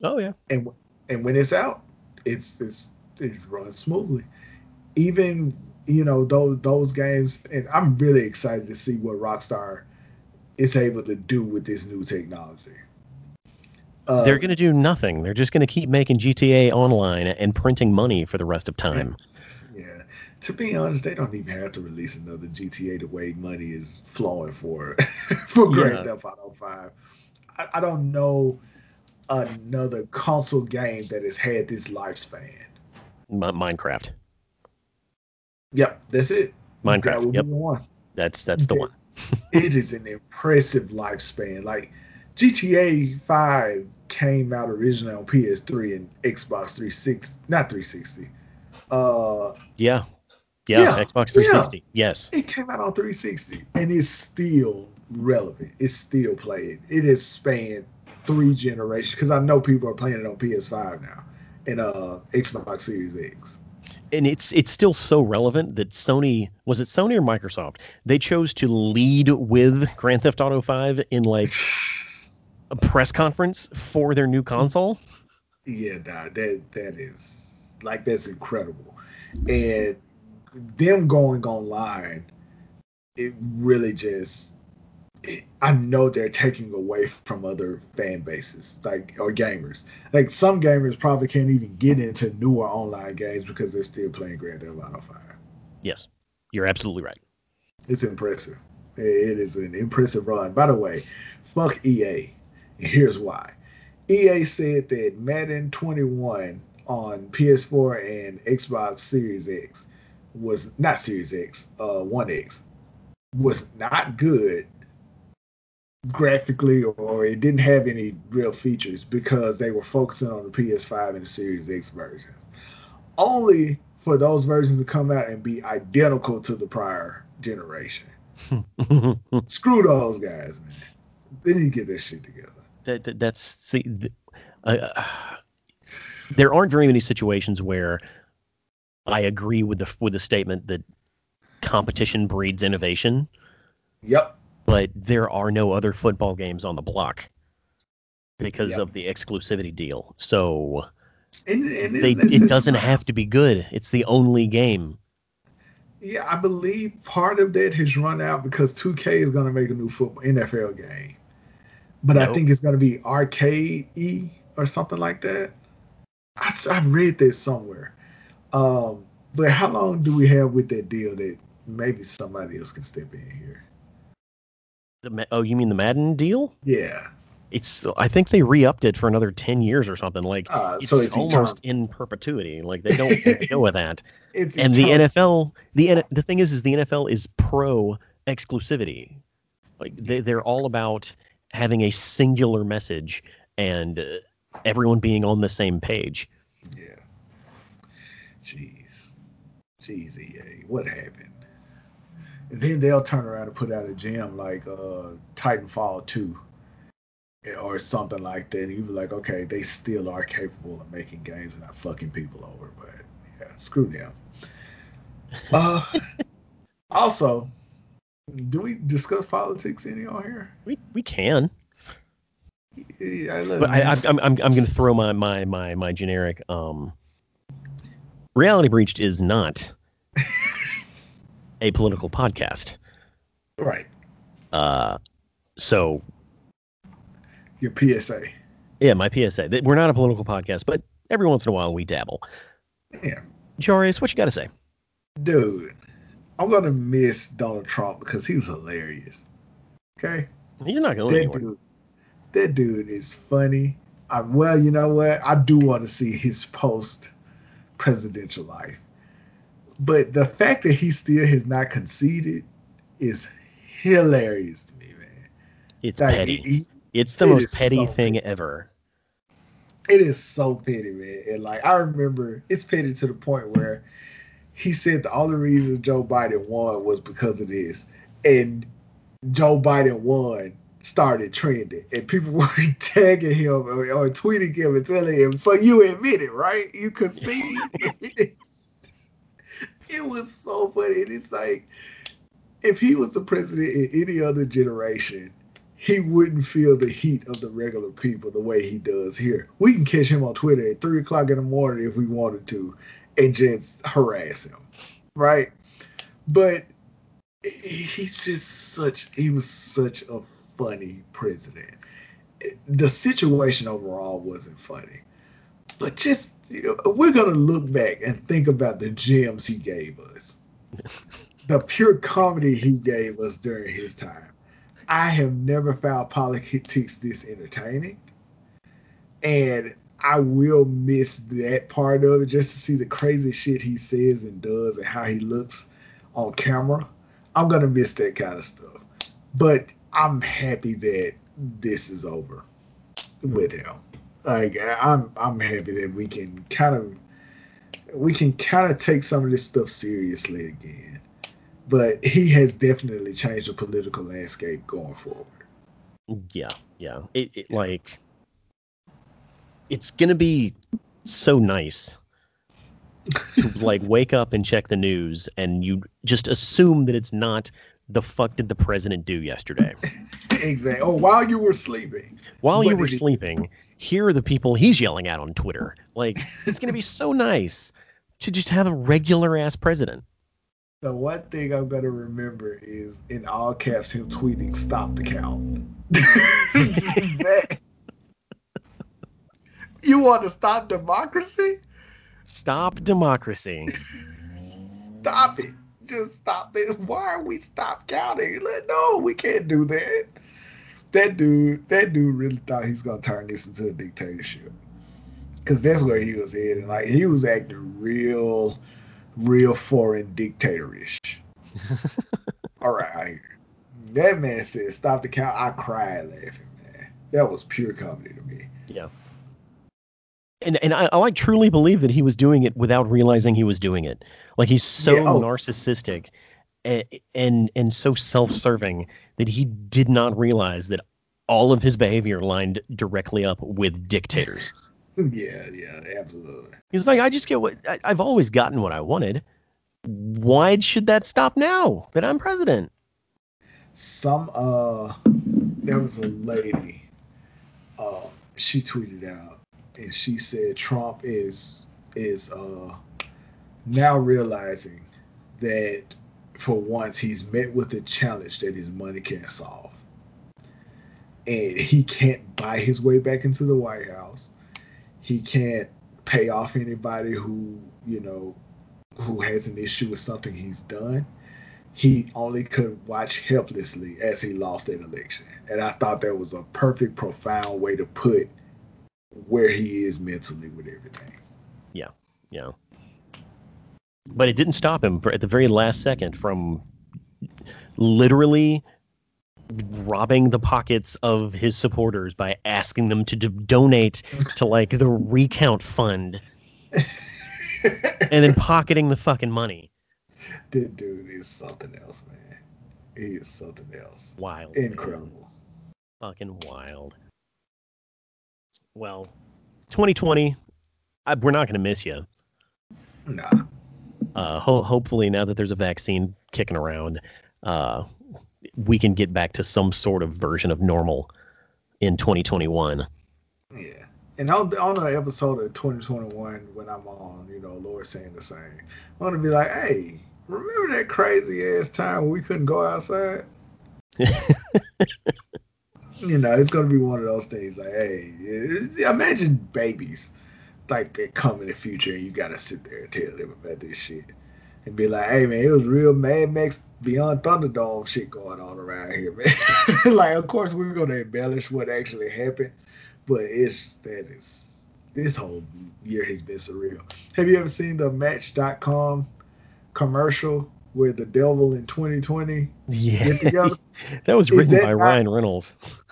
Oh yeah. and and when it's out, it's it's it's running smoothly. Even you know those those games, and I'm really excited to see what Rockstar is able to do with this new technology. Uh, They're going to do nothing. They're just going to keep making GTA online and printing money for the rest of time. yeah. To be honest, they don't even have to release another GTA the way money is flowing for for Grand Yeah. Theft Auto 5. I, I don't know another console game that has had this lifespan. Mi- Minecraft. Yep, that's it. Minecraft, That would yep. be the one. That's that's the They- one. it is an impressive lifespan. Like GTA 5 came out originally on PS3 and Xbox 360, not 360. Uh, Yeah. Yeah, Yeah, Xbox 360. Yes. it came out on 360 and it's still relevant. It's still played. It has spanned three generations because I know people are playing it on PS5 now and uh Xbox Series X. and it's it's still so relevant that Sony was it Sony or Microsoft they chose to lead with Grand Theft Auto 5 in like a press conference for their new console. Yeah, nah, that that is like that's incredible, and them going online, it really just. It, I know they're taking away from other fan bases, like or gamers. Like some gamers probably can't even get into newer online games because they're still playing Grand Theft Auto 5. Yes, you're absolutely right. It's impressive. It- it is an impressive run. By the way, fuck EA. Here's why. EA said that Madden 21 on PS4 and Xbox Series X was not Series X, uh, One X was not good graphically or it didn't have any real features because they were focusing on the PS5 and the Series X versions. Only for those versions to come out and be identical to the prior generation. Screw those guys, man. They need to get this shit together. That, that- that's see, uh, there aren't very many situations where I agree with the with the statement that competition breeds innovation, Yep. but there are no other football games on the block because Yep. of the exclusivity deal. So And, and they, it doesn't have to be good. It's the only game. Yeah, I believe part of that has run out because 2K is going to make a new football NFL game, but I think it's going to be Arcade E or something like that. I, s- I read this somewhere. Um, but how long do we have with that deal that maybe somebody else can step in here? The, oh, you mean the Madden deal? Yeah. It's I think they re-upped it for another ten years or something. Like Uh, it's, so it's almost in perpetuity. Like they don't go of that. It's And the. NFL, the the thing is, is the NFL is pro exclusivity. Like they they're all about having a singular message and uh, everyone being on the same page. Yeah. Jeez. Jeez, EA. What happened? And then they'll turn around and put out a gem like uh, Titanfall 2 or something like that. And you be like, okay, they still are capable of making games and not fucking people over. But yeah, screw them. Uh, also, do we discuss politics any on here? We we can. Yeah, I But I, I, I'm I'm I'm gonna throw my my my my generic um. Reality Breached is not a political podcast. right. Uh, so Your PSA. yeah, my PSA. We're not a political podcast, but every once in a while we dabble. Yeah. Jarius, what you got to say? Dude, I'm gonna miss Donald Trump because he was hilarious. Okay? He's not going to. That anywhere. dude that dude is funny. I, well, you know what? I do want to see his post presidential life. But the fact that he still has not conceded is hilarious to me, man. It's Like, petty. he- it's the it most petty so thing petty. ever. it is so petty, man. And like I remember, it's petty to the point where he said the only reason Joe Biden won was because of this, and Joe Biden won started trending, and people were tagging him or, tweeting him and telling him, "So you admit it, right? You concede." it was so funny. And it's like if he was the president in any other generation, he wouldn't feel the heat of the regular people the way he does here. We can catch him on Twitter at three o'clock in the morning if we wanted to, and just harass him, right? But he's just such. He was such a funny president. The situation overall wasn't funny, but just you know, we're gonna look back and think about the gems he gave us, the pure comedy he gave us during his time. I have never found politics this entertaining, and I will miss that part of it just to see the crazy shit he says and does and how he looks on camera. I'm gonna miss that kind of stuff, but I'm happy that this is over with him. Like I'm, I'm happy that we can kind of, we can kind of take some of this stuff seriously again. But he has definitely changed the political landscape going forward. Yeah, yeah. It, it like it's gonna be so nice to like wake up and check the news and you just assume that it's not the fuck did the president do yesterday exactly. Oh, while you were sleeping. while What you were sleeping. Here are the people he's yelling at on Twitter. Like it's gonna be so nice to just have a regular ass president. The one thing I'm gonna remember is in all caps him tweeting "Stop the count." That- you want to stop democracy? Stop democracy. Stop it. Just stop it. Why are we stop counting? Like, no, we can't do that. That dude, that dude really thought he's gonna turn this into a dictatorship. Cause that's where he was headed. Like he was acting real, real foreign dictatorish. All right. That man said, "Stop the count." I cried laughing, man. That was pure comedy to me. Yeah. And and I, I like truly believe that he was doing it without realizing he was doing it. Like he's so Yeah, oh. narcissistic and, and and so self-serving that he did not realize that all of his behavior lined directly up with dictators. yeah, yeah, absolutely. He's like, I just get what I, I've always gotten what I wanted. Why should that stop now that I'm president? some uh there was a lady uh she tweeted out and she said Trump is is uh now realizing that for once he's met with a challenge that his money can't solve. And he can't buy his way back into the White House. He can't pay off anybody who, you know, who has an issue with something he's done he only could watch helplessly as he lost that election. And I thought that was a perfect, profound way to put where he is mentally with everything. Yeah, yeah. But it didn't stop him for, at the very last second from literally robbing the pockets of his supporters by asking them to d- donate to like the recount fund and then pocketing the fucking money. This dude is something else, man. He is something else. Wild. Incredible. Man. Fucking wild. Well, 2020, I, we're not going to miss you. Nah. Uh, ho- hopefully, now that there's a vaccine kicking around, uh, we can get back to some sort of version of normal in 2021. Yeah. And on, on the episode of 2021, when I'm on, you know, Lord saying the same, I want to be like, hey, remember that crazy ass time when we couldn't go outside? you know, it's gonna be one of those things. Like, hey, imagine babies like they come in the future and you gotta sit there and tell them about this shit and be like, hey man, it was real Mad Max Beyond Thunderdome shit going on around here, man. like, of course we're gonna embellish what actually happened, but it's that is this whole year has been surreal. Have you ever seen the Match.com commercial where the devil in 2020 yeah. get together? that was written that by not, Ryan Reynolds.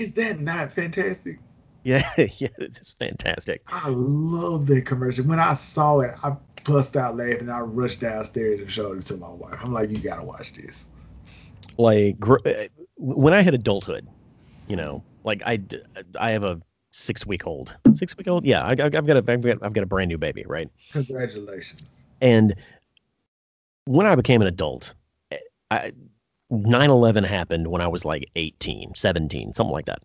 Is that not fantastic? Yeah, yeah, it's fantastic. I love that commercial. When I saw it, I bust out laughing. I rushed downstairs and showed it to my wife. I'm like, you gotta watch this. Like uh, when I hit adulthood, you know, like I, I have a six week old, six week old. Yeah, I, have got a, I've got, I've got a brand new baby, right? Congratulations. And when I became an adult, I, 9/11 happened when I was like 18, 17, something like that.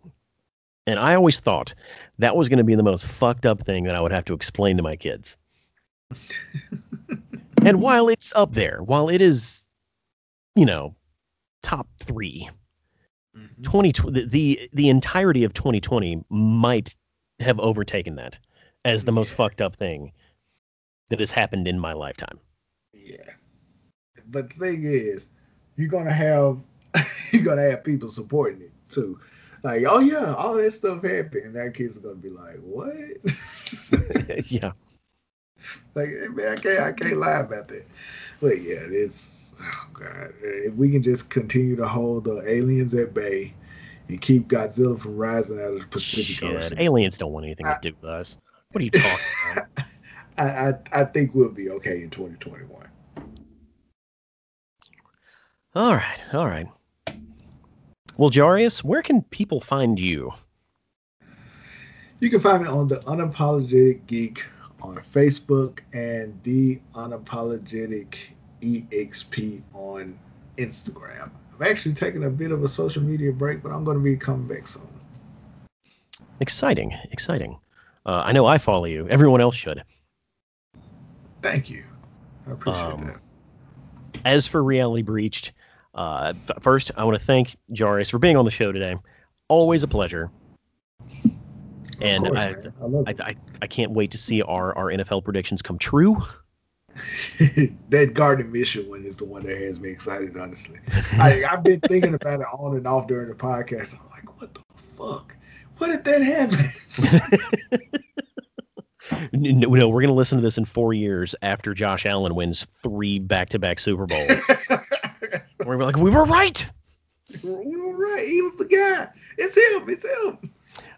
And I always thought that was going to be the most fucked up thing that I would have to explain to my kids. and while it's up there, while it is, you know, top 3, mm-hmm. 20 the, the entirety of 2020 might have overtaken that as the yeah. most fucked up thing that has happened in my lifetime. Yeah. But the thing is, you're gonna have you're gonna have people supporting it too. Like, oh yeah, all that stuff happened, and that kid's gonna be like, what? yeah. Like, man, I can't I can't lie about that. But yeah, it's oh god, if we can just continue to hold the aliens at bay and keep Godzilla from rising out of the Pacific Shit, Ocean. Aliens don't want anything I, to do with us. What are you talking about? I, I I think we'll be okay in 2021. All right, all right. Well, Jarius, where can people find you? You can find me on the Unapologetic Geek on Facebook and the Unapologetic EXP on Instagram. I'm actually taking a bit of a social media break, but I'm going to be coming back soon. Exciting, exciting. Uh, I know I follow you. Everyone else should. Thank you. I appreciate um, that. As for Reality Breached, uh, first, I want to thank Jarius for being on the show today. Always a pleasure. And course, I, I, I, I, can't wait to see our, our NFL predictions come true. that Gardner Minshew one is the one that has me excited, honestly. I, have been thinking about it on and off during the podcast. I'm like, what the fuck? What did that happen? no, we're going to listen to this in four years after Josh Allen wins three back to back Super Bowls. we're like, we were right. We were right. He was the guy. It's him. It's him.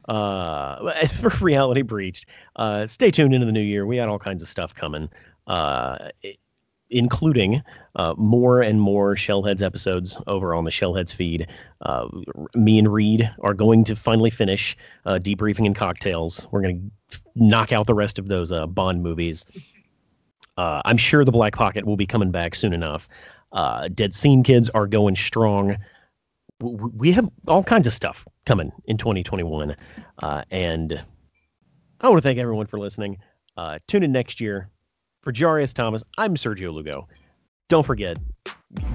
Uh, as for Reality Breached, uh, stay tuned into the new year. We got all kinds of stuff coming, uh, including uh, more and more Shellheads episodes over on the Shellheads feed. Uh, me and Reed are going to finally finish uh, debriefing and cocktails. We're going to knock out the rest of those uh, Bond movies. Uh, I'm sure the Black Pocket will be coming back soon enough. Uh, Dead Scene Kids are going strong. We have all kinds of stuff coming in 2021. Uh, and I want to thank everyone for listening. Tune in next year. For Jarius Thomas, I'm Sergio Lugo. Don't forget,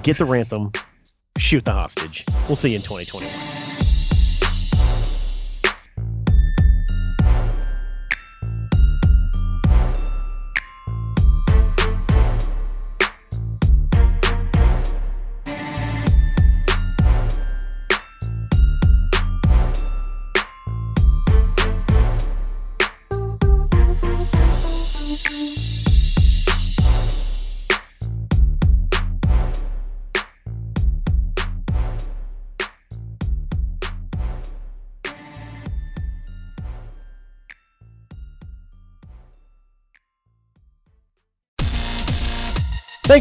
get the ransom, shoot the hostage. We'll see you in 2021.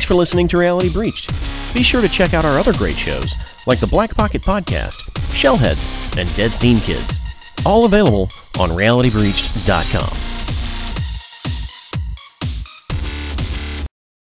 For listening to Reality Breached. Be sure to check out our other great shows, like the Black Pocket Podcast, Shellheads, and Dead Scene Kids. All available on realitybreached.com.